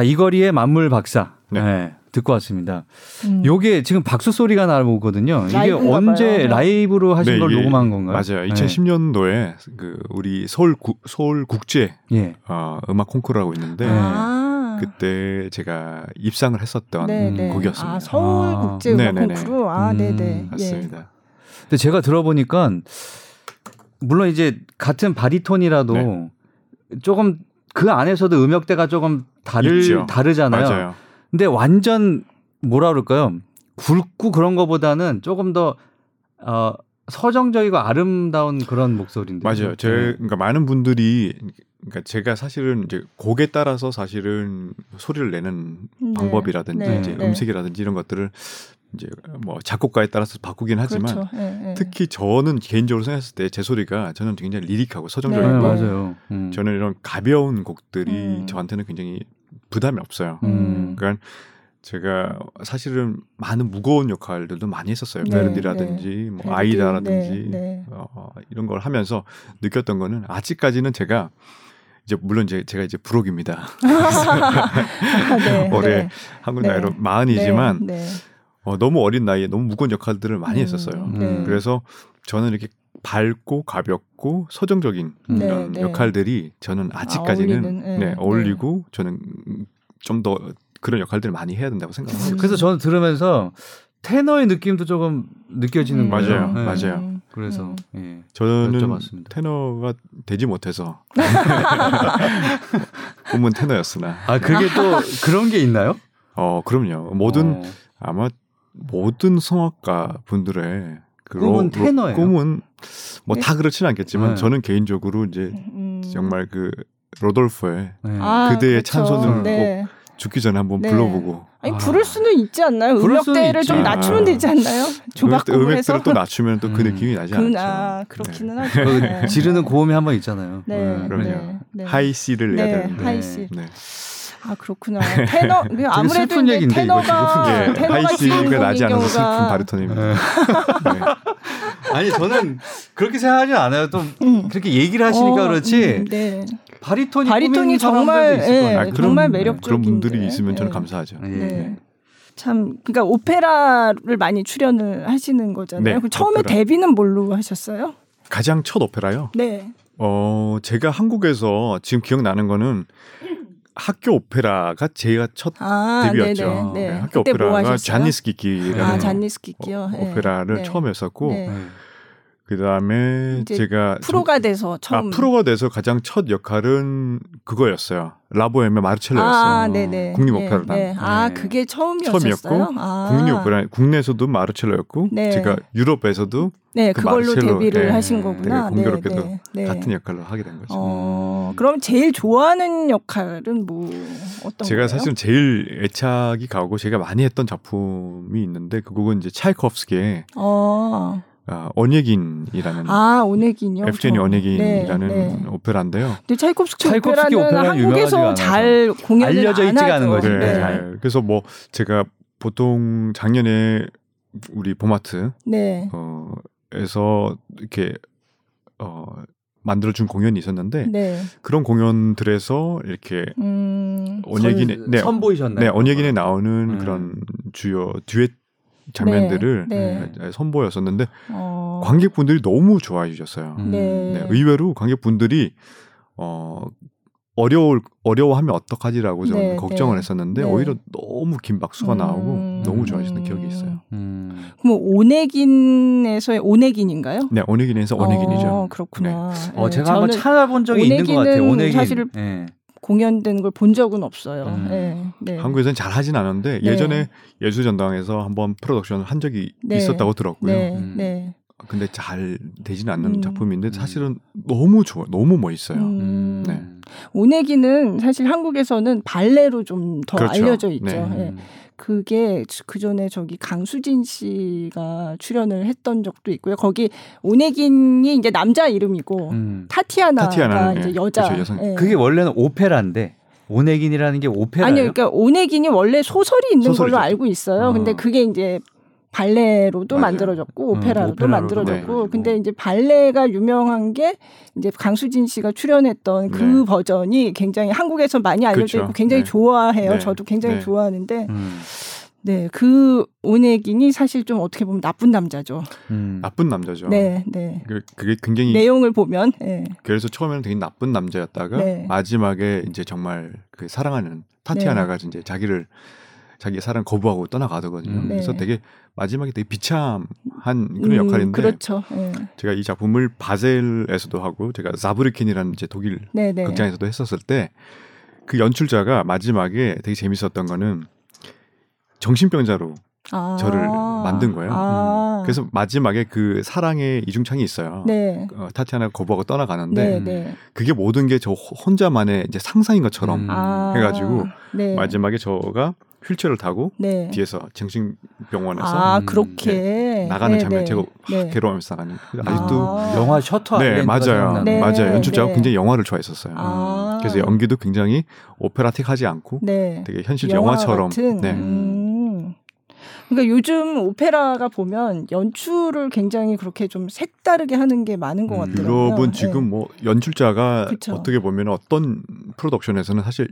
Speaker 1: 자, 이거리의 만물 박사. 네. 네. 듣고 왔습니다. 음. 요게 지금 박수 소리가 나오거든요. 이게 언제 봐요. 네. 라이브로 하신 네, 걸 녹음한 건가요?
Speaker 3: 맞아요. 2010년도에 그 우리 서울 구, 서울 국제 예. 어, 음악 콩쿠르라고 있는데 네. 아. 그때 제가 입상을 했었던 네네. 곡이었습니다. 아,
Speaker 2: 서울 아. 국제 음악 아. 콩쿠르. 음, 아, 네, 네. 음.
Speaker 3: 맞습니다. 예.
Speaker 1: 근데 제가 들어보니까 물론 이제 같은 바리톤이라도 네. 조금 그 안에서도 음역대가 조금 다를 다르잖아요. 맞아요. 근데 완전 뭐라 그럴까요? 굵고 그런 거보다는 조금 더 어, 서정적이고 아름다운 그런 목소리인데.
Speaker 3: 맞아요. 제 네. 그러니까 많은 분들이 그니까 제가 사실은 이제 곡에 따라서 사실은 소리를 내는 네. 방법이라든지 네. 이제 네. 음색이라든지 이런 것들을 이제 뭐 작곡가에 따라서 바꾸긴 하지만 그렇죠. 예, 예. 특히 저는 개인적으로 생각했을 때 제 소리가 저는 굉장히 리릭하고 서정적이고 네, 맞아요. 음. 저는 이런 가벼운 곡들이 음. 저한테는 굉장히 부담이 없어요. 음. 그러니까 제가 사실은 많은 무거운 역할들도 많이 했었어요. 네, 메로디라든지 네. 뭐 아이다라든지 네, 네, 어, 이런 걸 하면서 느꼈던 거는 아직까지는 제가 이제 물론 이제 제가 이제 부록입니다 아, 네. 올해 네. 한국 나이로 마흔이지만 어, 너무 어린 나이에 너무 무거운 역할들을 많이 음. 했었어요. 네. 음, 그래서 저는 이렇게 밝고 가볍고 서정적인 음. 네, 이런 네, 역할들이 저는 아, 아직까지는 어울리는, 네, 네 어울리고 저는 좀 더 그런 역할들을 많이 해야 된다고 생각합니다. 음.
Speaker 1: 그래서 저는 들으면서 테너의 느낌도 조금 느껴지는
Speaker 3: 음. 거예요. 맞아요, 맞아요. 음.
Speaker 1: 그래서 예,
Speaker 3: 저는 여쭤봤습니다. 테너가 되지 못해서 꿈은 테너였으나.
Speaker 1: 아 그게 또 그런 게 있나요?
Speaker 3: 어 그럼요. 모든 어. 아마 모든 성악가 분들의
Speaker 1: 꿈은 테너예요.
Speaker 3: 꿈은 뭐다 네. 그렇진 않겠지만 네. 저는 개인적으로 이제 음. 음. 정말 그 로돌프의 네. 아, 그대의 그쵸. 찬송을 네. 꼭 죽기 전에 한번 네. 불러보고.
Speaker 2: 아니 아. 부를 수는 있지 않나요? 음역대를 좀 낮추면 되지 않나요?
Speaker 3: 조박음에서 음역대를 또 낮추면 또그 음. 느낌이 나지 그, 않죠. 아,
Speaker 2: 그렇기는
Speaker 3: 네. 하죠. 그 네.
Speaker 1: 지르는 고음이 한 번 있잖아요. 네. 네. 그럼요.
Speaker 3: 네, 하이 C를 내야 되는데.
Speaker 2: 하이
Speaker 3: C. 아 그렇구나.
Speaker 2: 테너 그 아무래도 슬픈 얘기인데 테너가 이거 지 테너가 주인
Speaker 3: 나지 않아서 슬픈 바리톤입니다. 네. 네.
Speaker 1: 아니 저는 그렇게 생각하지 않아요. 또 음. 그렇게 얘기를 하시니까 어, 그렇지. 음, 네. 바리톤이, 바리톤이 정말
Speaker 2: 예, 아, 그런, 정말 매력적인
Speaker 3: 그런 분들이 있으면 저는 예. 감사하죠. 예.
Speaker 2: 참 그러니까 오페라를 많이 출연을 하시는 거잖아요. 그 처음에 오페라. 데뷔는 뭘로 하셨어요?
Speaker 3: 가장 첫 오페라요? 네. 어, 제가 한국에서 지금 기억나는 거는 학교 오페라가 제가 첫 아, 데뷔였죠. 네, 네, 학교 뭐 오페라가 뭐 잔니스키키라는 아, 잔니스키키요? 어, 예. 오, 페라를 네. 처음 했었고 네. 음. 그다음에 제가
Speaker 2: 프로가 좀, 돼서 아, 처음
Speaker 3: 아, 프로가 돼서 가장 첫 역할은 그거였어요. 라보엠의 마르첼로였어요. 아, 예, 네. 아, 네 국립오페라단. 네, 네. 아,
Speaker 2: 그게 처음이었어요. 처음이었고
Speaker 3: 아. 국립오페라 국내에서도 마르첼로였고 네. 제가 유럽에서도
Speaker 2: 네, 그 그걸로
Speaker 3: 마르첼로,
Speaker 2: 데뷔를 네. 하신 거구나.
Speaker 3: 공교롭게도 네, 같은 역할로 하게 된 거죠. 어,
Speaker 2: 음. 그럼 제일 좋아하는 역할은 뭐 어떤
Speaker 3: 제가 거예요? 사실 제일 애착이 가고 제가 많이 했던 작품이 있는데 그 곡은 이제 차이코프스키의 어. 아, 언예긴이라는
Speaker 2: 아 언예긴요.
Speaker 3: 에프제니 언예긴이라는 네, 네. 오페라인데요. 근데
Speaker 2: 차이콥스키, 차이콥스키 오페라는 한국에서 잘 공연을 알려져 있지가 않은 거죠. 네.
Speaker 3: 네. 그래서 뭐 제가 보통 작년에 우리 보마트 네. 어, 에서 이렇게 어 만들어준 공연이 있었는데 네. 그런 공연들에서 이렇게 음... 언예긴 네,
Speaker 1: 선보이셨나요?
Speaker 3: 네, 언예긴에 나오는 음. 그런 주요 듀엣 장면들을 네. 네. 네, 네. 선보였었는데 어... 관객분들이 너무 좋아해 주셨어요. 음. 네. 네. 의외로 관객분들이 어 어려울 어려워하면 어떡하지라고 저는 네, 걱정을 했었는데 오히려 너무 긴 박수가 음... 나오고 너무 좋아하시는 기억이 있어요.
Speaker 2: 음... 그럼 오네긴에서의 오네긴인가요?
Speaker 3: 네, 오네긴에서 오네긴이죠. 어,
Speaker 2: 그렇구나. 어,
Speaker 1: 제가 한번 찾아본
Speaker 3: 적이
Speaker 1: 있는 것 같아요. 오네긴 사실 네.
Speaker 2: 공연되는 걸본 적은 없어요. 음.
Speaker 3: 네, 네. 한국에서는 잘 하진 않은데 네. 예전에 네. 예술전당에서 한번 프로덕션 한 적이 네. 있었다고 들었고요. 네, 음. 근데 잘 되지는 않는 음. 작품인데 음. 사실은 너무 좋아, 너무 멋있어요. 음.
Speaker 2: 음. 네. 오내기는 사실 한국에서는 발레로 좀더 그렇죠. 알려져 있죠. 네. 그게 그 전에 저기 강수진 씨가 출연을 했던 적도 있고요. 거기 오네긴이 이제 남자 이름이고 음. 타티아나가 타티아나, 이제 예. 여자.
Speaker 1: 그렇죠, 예. 그게 원래는 오페라인데 오네긴이라는 게오페라
Speaker 2: 아니요, 그러니까 오네긴이 원래 소설이 있는 소설이죠. 걸로 알고 있어요. 어. 근데 그게 이제 발레로도 맞아요. 만들어졌고 음, 오페라로도 음, 만들어졌고 네. 근데 이제 발레가 유명한 게 이제 강수진 씨가 출연했던 그 네. 버전이 굉장히 한국에서 많이 알려져 그렇죠. 있고 굉장히 네. 좋아해요. 네. 저도 굉장히 네. 좋아하는데 음. 네, 그 온혜긴이 사실 좀 어떻게 보면 나쁜 남자죠. 음. 음.
Speaker 3: 나쁜 남자죠. 네, 네. 그, 그게 굉장히
Speaker 2: 내용을 보면 네.
Speaker 3: 그래서 처음에는 되게 나쁜 남자였다가 네. 마지막에 이제 정말 그 사랑하는 타티아나가 네. 이제 자기를 자기 사랑 거부하고 떠나가거든요. 음. 그래서 네. 되게 마지막에 되게 비참한 음, 그런 역할인데
Speaker 2: 그렇죠. 예.
Speaker 3: 제가 이 작품을 바젤에서도 하고 제가 자브르킨이라는 이제 독일 네네. 네. 극장에서도 했었을 때 그 연출자가 마지막에 되게 재밌었던 거는 정신병자로 아~ 저를 만든 거예요. 아~ 음. 그래서 마지막에 그 사랑의 이중창이 있어요. 네. 어, 타티아나 거부하고 떠나가는데 네, 음. 네. 그게 모든 게 저 혼자만의 이제 상상인 것처럼 음. 아. 해가지고 아~ 마지막에 저가 휠체어를 타고 네. 뒤에서 정신병원에서 아 음, 그렇게 네, 나가는 네, 장면 네. 제가 확 네. 괴로워하면서 나가는 아, 아직도
Speaker 1: 아~ 영화 셔터
Speaker 3: 네 맞아요 맞아요 연출자가 굉장히 영화를 좋아했었어요 아~ 그래서 연기도 굉장히 오페라틱하지 않고 되게 현실 영화 처럼 네.
Speaker 2: 음. 그러니까 요즘 오페라가 보면 연출을 굉장히 그렇게 좀 색다르게 하는 게 많은 것 음, 같아요.
Speaker 3: 유럽은 지금 뭐 연출자가 그쵸. 어떻게 보면 어떤 프로덕션에서는 사실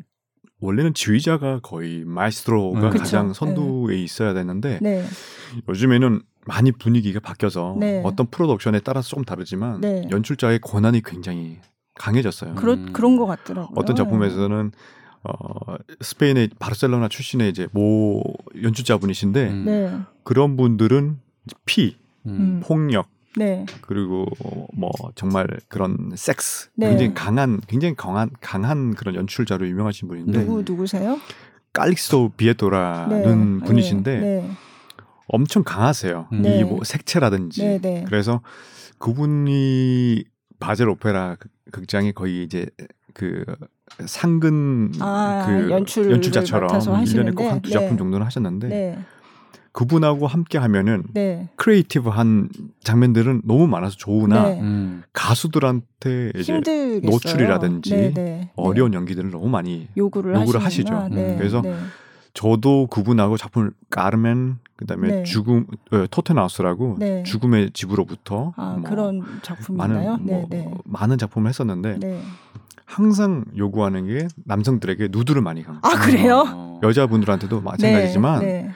Speaker 3: 원래는 지휘자가 거의 마이스트로가 음, 네. 가장 선두에 네. 있어야 되는데 네. 요즘에는 많이 분위기가 바뀌어서 네. 어떤 프로덕션에 따라서 조금 다르지만 네. 연출자의 권한이 굉장히 강해졌어요. 그렇, 음.
Speaker 2: 그런 것 같더라고요.
Speaker 3: 어떤 네. 작품에서는 어, 스페인의 바르셀로나 출신의 이제 모 연출자분이신데 음. 그런 분들은 피, 음. 폭력, 네. 그리고 뭐 정말 그런 섹스 네. 굉장히 강한 굉장히 강한 강한 그런 연출자로 유명하신 분인데
Speaker 2: 누구 누구세요?
Speaker 3: 깔릭스토 비에토라는 네. 분이신데 네. 엄청 강하세요. 음. 이뭐 네. 색채라든지 네, 네. 그래서 그분이 바젤 오페라 극장에 거의 이제 그 상근 아, 그 연출 연출자처럼 1년에 꼭 한 두 작품 정도는 하셨는데 그분하고 함께 하면은 네. 크리에이티브한 장면들은 너무 많아서 좋으나 네. 음. 가수들한테 이제 노출이라든지 네네. 네. 어려운 네. 연기들을 너무 많이 요구를, 요구를 하시죠. 네. 음. 그래서 네. 저도 그분하고 작품을 까르멘 그다음에 네. 죽음 어, 토테나우스라고 네. 죽음의 집으로부터
Speaker 2: 아, 뭐 그런 작품인가요? 많은 뭐
Speaker 3: 네, 많은 작품을 했었는데 항상 요구하는 게 남성들에게 누드를 많이
Speaker 2: 강조. 아 그래요? 음.
Speaker 3: 여자분들한테도 마찬가지지만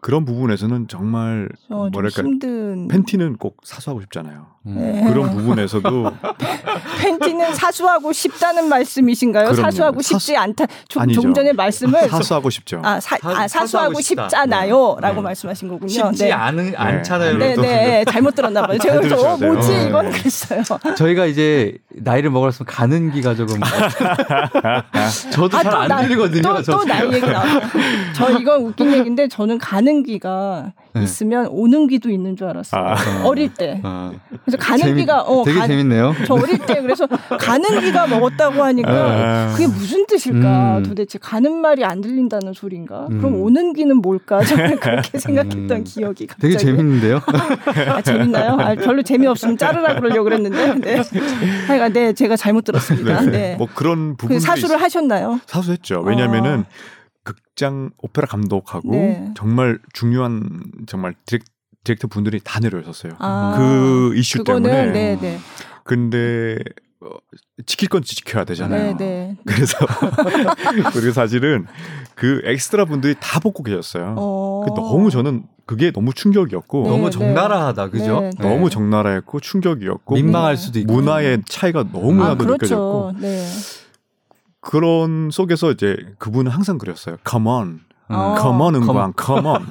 Speaker 3: 그런 부분에서는 정말 어, 뭐랄까 힘든... 팬티는 꼭 사수하고 싶잖아요. 음. 네. 그런 부분에서도
Speaker 2: 팬티는 사수하고 싶다는 말씀이신가요? 그럼요. 사수하고 사수... 싶지 않다. 조, 아 전에 말씀을
Speaker 3: 사수하고 싶죠.
Speaker 2: 아, 사, 아, 사수하고, 싶잖아요라고 네. 네. 말씀하신 거군요.
Speaker 1: 쉽지 네. 않은 않잖아요.
Speaker 2: 네, 네, 잘못 들었나 봐요. 제가 저 어, 그렇죠. 뭐지 이건 그랬어요.
Speaker 1: 저희가 이제 나이를 먹을수록 가는 기가 조금 저도 아, 잘안 들리거든요.
Speaker 2: 또,
Speaker 1: 또
Speaker 2: 나이 얘기 나와저 이건 웃긴 얘기인데 저는 가는 가는 기가 네. 있으면 오는 기도 있는 줄 알았어요. 아. 어릴 때. 아. 그래서 가는 재가어
Speaker 1: 되게
Speaker 2: 가,
Speaker 1: 재밌네요.
Speaker 2: 저 어릴 때 그래서 가는 기가 먹었다고 하니까 아. 그게 무슨 뜻일까? 음. 도대체 가는 말이 안 들린다는 소리인가 음. 그럼 오는 기는 뭘까? 저는 그렇게 생각했던 음. 기억이 갑자기.
Speaker 1: 되게 재밌는데요.
Speaker 2: 아, 재밌나요? 아, 별로 재미없으면 자르라 그러려고 그랬는데. 네. 하여간 네, 제가 잘못 들었습니다. 네. 네.
Speaker 3: 뭐 그런 그 부분
Speaker 2: 사수를 하셨나요?
Speaker 3: 사수했죠. 왜냐면은 아. 극장 오페라 감독하고 네. 정말 중요한 정말 디렉, 디렉터 분들이 다 내려오셨어요. 아, 그 이슈 그거는, 때문에. 네, 네. 음. 근데 어, 지킬 건 지켜야 되잖아요. 네네. 네. 그래서 그리고 사실은 그 엑스트라 분들이 다 벗고 계셨어요. 어... 그 너무 저는 그게 너무 충격이었고
Speaker 1: 네 너무 정나라하다 네. 네, 그죠? 네네.
Speaker 3: 너무 정나라했고 충격이었고
Speaker 1: 민망할 수도 있고
Speaker 3: 문화의 차이가 너무나도 아, 그렇죠. 느껴졌고 그런 속에서 이제 그분은 항상 그랬어요. Come on, 음. 어. come on 음반, come on.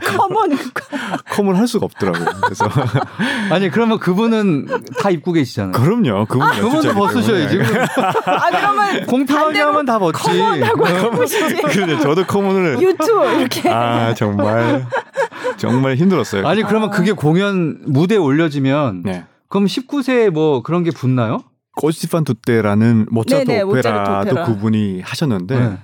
Speaker 2: 컴온
Speaker 3: 컴을 할 수가 없더라고요. 그래서
Speaker 1: 아니 그러면 그분은 다 입고 계시잖아요.
Speaker 3: 그럼요. 그분 아,
Speaker 1: 그분도 벗으셔야지.
Speaker 2: 아 그러면 공평하게 하면 다 벗지. 컴온하고 입으시지. 근데
Speaker 3: 저도 컴온을
Speaker 2: 유튜브 이렇게.
Speaker 3: 아 정말 정말 힘들었어요.
Speaker 1: 아니 그러면 그게 공연 무대에 올려지면 네. 그럼 19세 뭐 그런 게 붙나요?
Speaker 3: 꼬시판 두떼라는 모차르트 네네, 오페라도 오페라. 그분이 하셨는데 네.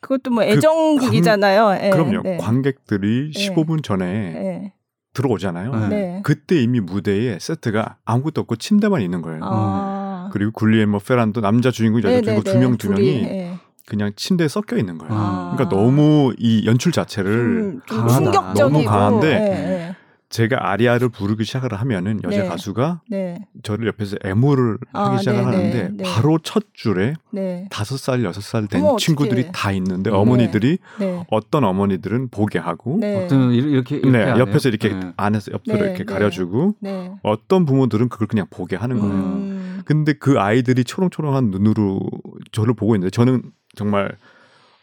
Speaker 2: 그것도 뭐 애정극이잖아요. 그,
Speaker 3: 네, 그럼요. 네. 관객들이 15분 예. 전에 예. 들어오잖아요. 네. 네. 그때 이미 무대에 세트가 아무것도 없고 침대만 있는 거예요. 아. 음. 그리고 굴리에모 뭐 페란도 남자 주인공 여자 주인공 두명 두 명이 그냥 침대에 섞여 있는 거예요. 아. 그러니까 너무 이 연출 자체를 음, 좀 충격적이고 너무 강한데 제가 아리아를 부르기 시작을 하면은 여자 네. 가수가 네. 저를 옆에서 애무를 아, 하기 시작을 네, 네 하는데 네. 바로 첫 줄에 네. 다섯 살 여섯 살 된 친구들이 다 있는데 네. 어머니들이 어떤 어머니들은 보게 하고
Speaker 1: 어떤 이렇게,
Speaker 3: 이렇게 네, 옆에서 이렇게 안에서 옆으로 이렇게 가려주고 어떤 부모들은 그걸 그냥 보게 하는 거예요. 음. 근데 그 아이들이 초롱초롱한 눈으로 저를 보고 있는데 저는 정말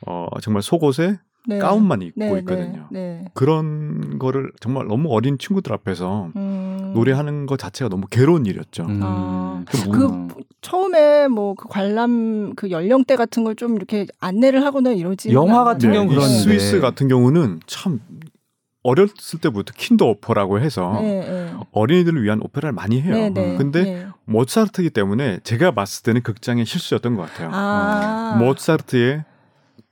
Speaker 3: 어 정말 속옷에 네. 가운만 입고 네, 네, 있거든요. 네, 그런 거를 정말 너무 어린 친구들 앞에서 음. 노래하는 것 자체가 너무 괴로운 일이었죠. 음.
Speaker 2: 아. 그 음. 처음에 뭐 그 관람 그 연령대 같은 걸 좀 이렇게 안내를 하거나 이러지.
Speaker 1: 영화 같은 네, 경우
Speaker 3: 는 스위스 네. 같은 경우는 참 어렸을 때부터 킨더 오퍼라고 해서 네, 네. 어린이들을 위한 오페라를 많이 해요. 네, 근데 모차르트이기 때문에 제가 봤을 때는 극장의 실수였던 것 같아요. 아~ 음. 모차르트의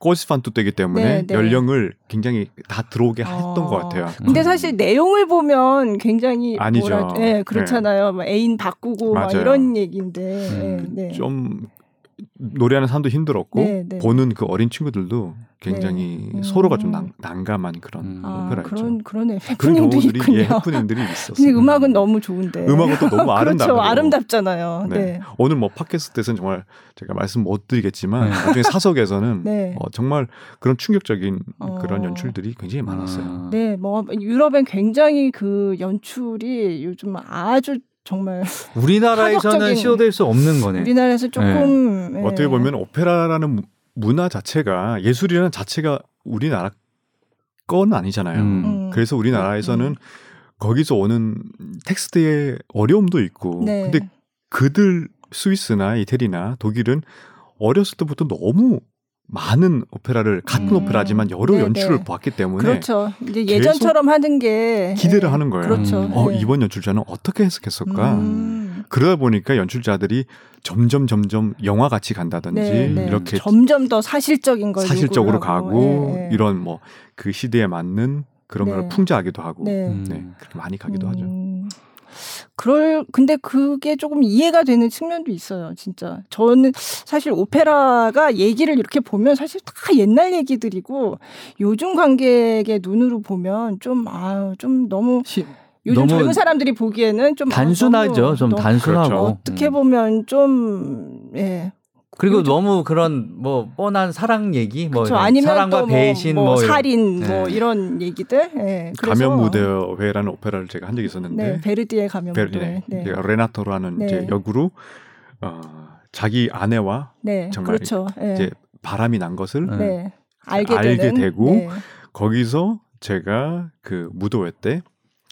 Speaker 3: 꼬지판도 되기 때문에 네, 네. 연령을 굉장히 다 들어오게 했던 것 아. 같아요.
Speaker 2: 근데 사실 내용을 보면 굉장히
Speaker 3: 아니죠. 뭐라,
Speaker 2: 예, 네, 그렇잖아요. 막 애인 바꾸고 막 이런 얘기인데 음,
Speaker 3: 예, 네. 좀 노래하는 사람도 힘들었고 네, 네. 보는 그 어린 친구들도 굉장히 네. 서로가 음. 좀 난, 감한 그런 음.
Speaker 2: 아, 오페라였죠. 그런 그런
Speaker 3: 해프닝도
Speaker 2: 아,
Speaker 3: 있 예, 해프닝들이 있었어요. 근데
Speaker 2: 음악은 너무 좋은데.
Speaker 3: 음악은 또 너무 아름답죠.
Speaker 2: 그렇죠, 아름답잖아요. 네. 네.
Speaker 3: 오늘 뭐 팟캐스트에서는 정말 제가 말씀 못 드리겠지만 네. 나중에 사석에서는 네. 어, 정말 그런 충격적인 어... 그런 연출들이 굉장히 많았어요.
Speaker 2: 아. 네, 뭐 유럽엔 굉장히 그 연출이 요즘 아주 정말
Speaker 1: 우리나라에서는 시도될 수 없는 거네.
Speaker 2: 우리나라에서 조금
Speaker 3: 네. 네. 어떻게 예. 보면 오페라라는 문화 자체가 예술이라는 자체가 우리나라 건 아니잖아요. 음. 음. 그래서 우리나라에서는 음. 거기서 오는 텍스트의 어려움도 있고, 네. 근데 그들 스위스나 이태리나 독일은 어렸을 때부터 너무 많은 오페라를 같은 음. 오페라지만 여러 네네. 연출을 봤기 네. 때문에
Speaker 2: 그렇죠. 이제 예전처럼 하는 게
Speaker 3: 기대를 하는 거예요. 그렇죠. 음. 어, 네. 이번 연출자는 어떻게 해석했을까? 음. 그러다 보니까 연출자들이 점점 점점 영화 같이 간다든지 네네. 네. 이렇게
Speaker 2: 점점 더 사실적인 걸
Speaker 3: 사실적으로 가고 네네. 예, 예. 이런 뭐 그 시대에 맞는 그런 걸 풍자하기도 하고 네. 많이 가기도 음. 하죠.
Speaker 2: 그럴 근데 그게 조금 이해가 되는 측면도 있어요. 진짜 저는 사실 오페라가 얘기를 이렇게 보면 사실 다 옛날 얘기들이고 요즘 관객의 눈으로 보면 좀 아좀 좀 너무 시, 요즘 젊은 사람들이 보기에는 좀
Speaker 1: 아, 단순하죠. 좀 단순하고 그렇죠.
Speaker 2: 어떻게 음. 보면 좀 예.
Speaker 1: 그리고 너무 그런 뭐 뻔한 사랑 얘기, 뭐 사랑과
Speaker 2: 뭐,
Speaker 1: 배신, 뭐,
Speaker 2: 뭐 살인, 뭐 네. 뭐 이런 얘기들. 네.
Speaker 3: 가면 무대회라는 오페라를 제가 한 적이 있었는데 네,
Speaker 2: 베르디의 가면 무대. 네. 네.
Speaker 3: 레나토라는 네. 이제 역으로 어, 자기 아내와 네, 정말 그렇죠. 예. 이제 바람이 난 것을 알게, 알게 되고 거기서 제가 그 무도회 때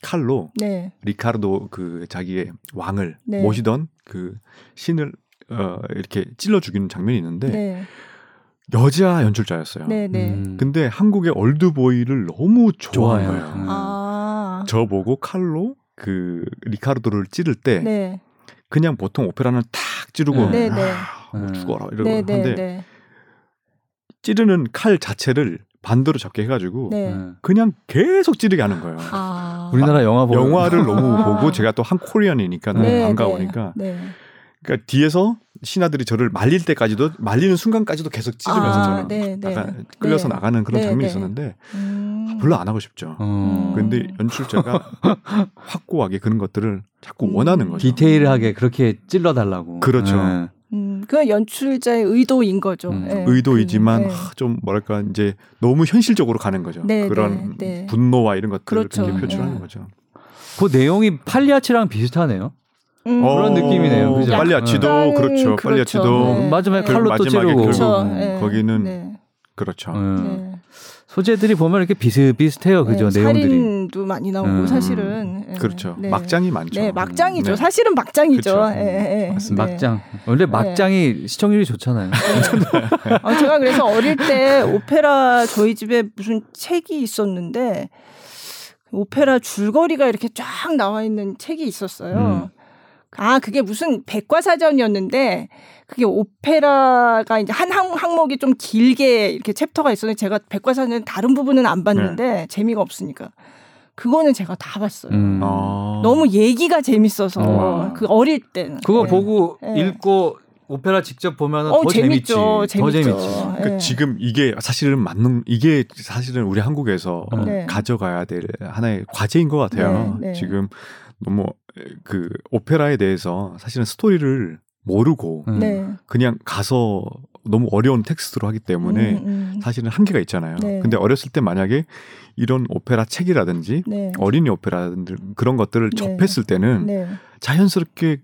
Speaker 3: 칼로 네. 리카르도 그 자기의 왕을 모시던 그 신을 어, 이렇게 찔러 죽이는 장면이 있는데 네. 여자 연출자였어요. 네네. 네. 음. 근데 한국의 올드보이를 너무 좋아해요. 좋아요. 음. 아. 저보고 칼로 그 리카르도를 찌를 때 네. 그냥 보통 오페라는 탁 찌르고 음. 네. 네. 아, 음. 죽어라 이러고 하는데 네, 네, 찌르는 칼 자체를 반도로적게 해가지고 네. 음. 그냥 계속 찌르게 하는 거예요. 아.
Speaker 1: 우리나라 영화
Speaker 3: 보면. 영화를 너무 보고 제가 또 한 코리안이니까 네, 무 반가우니까 그러니까 뒤에서 신하들이 저를 말릴 때까지도 말리는 순간까지도 계속 찢으면서 아, 저는 네, 네. 나가, 네. 끌려서 네. 나가는 그런 네, 장면이 네. 있었는데 음. 아, 별로 안 하고 싶죠. 어. 그런데 연출자가 확고하게 그런 것들을 자꾸 음. 원하는 거죠.
Speaker 1: 디테일하게 그렇게 찔러달라고.
Speaker 3: 그렇죠. 네.
Speaker 2: 음, 그건 연출자의 의도인 거죠. 음,
Speaker 3: 네. 의도이지만 음, 네. 하, 좀 뭐랄까 이제 너무 현실적으로 가는 거죠. 네, 그런 분노와 이런 것들을 그렇죠. 표출하는 거죠.
Speaker 1: 그 내용이 팔리아치랑 비슷하네요. 음. 어, 그런 느낌이네요. 그죠?
Speaker 3: 빨리 아치도 그렇죠. 그렇죠. 빨리 그렇죠. 아치도 네.
Speaker 1: 음, 마지막에 그 칼로 또 찌르고
Speaker 3: 그렇죠. 네. 거기는 네. 그렇죠. 네. 네.
Speaker 1: 소재들이 보면 이렇게 비슷비슷해요, 그죠? 네, 내용들이
Speaker 2: 살인도 많이 나오고 음. 사실은
Speaker 3: 그렇죠. 막장이 많죠.
Speaker 2: 네, 막장이죠. 사실은 막장이죠. 그렇죠. 예, 예. 예.
Speaker 1: 막장. 원래 막장이 시청률이 좋잖아요.
Speaker 2: 아, 제가 그래서 어릴 때 오페라 저희 집에 무슨 책이 있었는데 오페라 줄거리가 이렇게 쫙 나와 있는 책이 있었어요. 음. 아, 그게 무슨 백과사전이었는데 그게 오페라가 이제 한 항목이 좀 길게 이렇게 챕터가 있었는데 제가 백과사전 다른 부분은 안 봤는데 네. 재미가 없으니까 그거는 제가 다 봤어요. 음. 아. 너무 얘기가 재밌어서 음. 와. 그 어릴 때는
Speaker 1: 그거 네. 보고 네. 읽고 오페라 직접 보면 어, 더 재밌죠. 재밌지. 재밌죠. 재밌지. 네.
Speaker 3: 그러 지금 이게 사실은 맞는 이게 사실은 우리 한국에서 네. 가져가야 될 하나의 과제인 것 같아요. 네, 네. 지금 너무 그 오페라에 대해서 사실은 스토리를 모르고 음. 네. 그냥 가서 너무 어려운 텍스트로 하기 때문에 음, 음, 음. 사실은 한계가 있잖아요. 네. 근데 어렸을 때 만약에 이런 오페라 책이라든지 네. 어린이 오페라 그런 것들을 네. 접했을 때는 네. 자연스럽게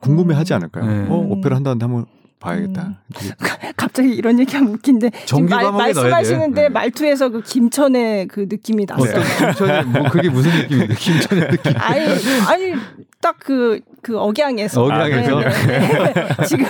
Speaker 3: 궁금해하지 않을까요? 네. 어 오페라 한다는데 한번 봐야겠다. 음.
Speaker 2: 갑자기 이런 얘기하면 웃긴데 말, 말씀하시는데 네. 말투에서 그 김천의 그 느낌이 났어요. 네.
Speaker 1: 김천의 뭐 그게 무슨 느낌인데 김천의 느낌?
Speaker 2: 아니 아니 딱 그그 그 억양에서
Speaker 1: 억양에서 네, 네, 네.
Speaker 2: 지금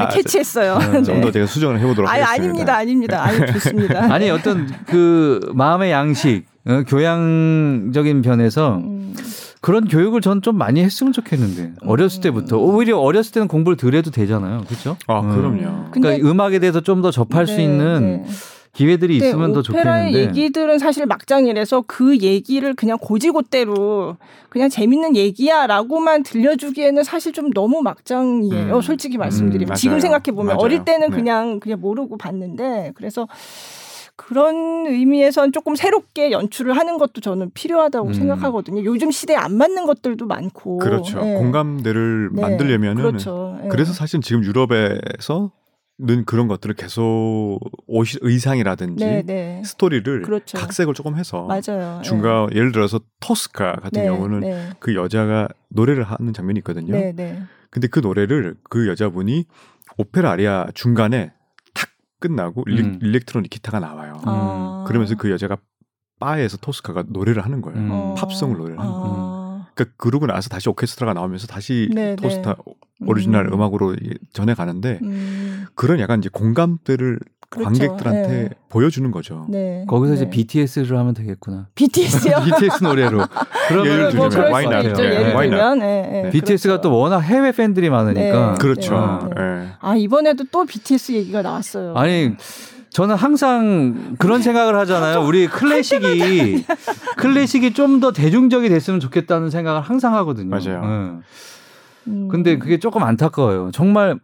Speaker 2: 아, 캐치했어요. 아, 음,
Speaker 3: 좀더 제가 수정을 해보도록 아니, 하겠습니다.
Speaker 2: 아닙니다, 아닙니다. 아니 좋습니다.
Speaker 1: 아니 어떤 그 마음의 양식 어, 교양적인 변에서 음. 그런 교육을 전 좀 많이 했으면 좋겠는데 어렸을 때부터 음. 오히려 어렸을 때는 공부를 덜 해도 되잖아요, 그렇죠? 아
Speaker 3: 음. 그럼요.
Speaker 1: 그러니까 음악에 대해서 좀 더 접할 네, 수 있는 네. 기회들이 있으면
Speaker 2: 더
Speaker 1: 좋겠는데.
Speaker 2: 오페라의 얘기들은 사실 막장이라서 그 얘기를 그냥 고지고대로 그냥 재밌는 얘기야라고만 들려주기에는 사실 좀 너무 막장이에요. 음. 솔직히 음, 말씀드리면 음, 지금 생각해 보면 어릴 때는 네. 그냥 그냥 모르고 봤는데 그래서 그런 의미에선 조금 새롭게 연출을 하는 것도 저는 필요하다고 음. 생각하거든요. 요즘 시대에 안 맞는 것들도 많고.
Speaker 3: 그렇죠. 네. 공감대를 네. 만들려면은 그렇죠. 네. 그래서 사실 지금 유럽에서 는 그런 것들을 계속 옷 의상이라든지 네네. 네. 스토리를 그렇죠. 각색을 조금 해서 맞아요. 중간 네. 예를 들어서 토스카 같은 네, 경우는 네. 그 여자가 노래를 하는 장면이 있거든요. 네, 근데 그 노래를 그 여자분이 오페라 아리아 중간에 끝나고 일리, 음. 일렉트로닉 기타가 나와요. 아. 그러면서 그 여자가 바에서 토스카가 노래를 하는 거예요. 음. 어. 팝송을 노래를 하는 거예요. 아. 그러니까 그러고 나서 다시 오케스트라가 나오면서 다시 네, 네. 토스타 네. 오리지널 음. 악으로 전해 가는데 음. 그런 약간 이제 공감대를 그렇죠. 관객들한테 네. 보여주는 거죠. 네.
Speaker 1: 거기서 이제 네. BTS를 하면 되겠구나.
Speaker 2: BTS요?
Speaker 3: BTS 노래로. 예를 뭐 들면 뭐 와인
Speaker 2: 나요. 예를 들면 네,
Speaker 1: 네. 네 BTS가 그렇죠. 또 워낙 해외 팬들이 많으니까. 네.
Speaker 3: 그렇죠.
Speaker 2: 아 이번에도 또 BTS 얘기가 나왔어요.
Speaker 1: 아니. 저는 항상 그런 생각을 하잖아요. 우리 클래식이 클래식이 좀 더 대중적이 됐으면 좋겠다는 생각을 항상 하거든요.
Speaker 3: 맞아요.
Speaker 1: 음. 근데 그게 조금 안타까워요. 정말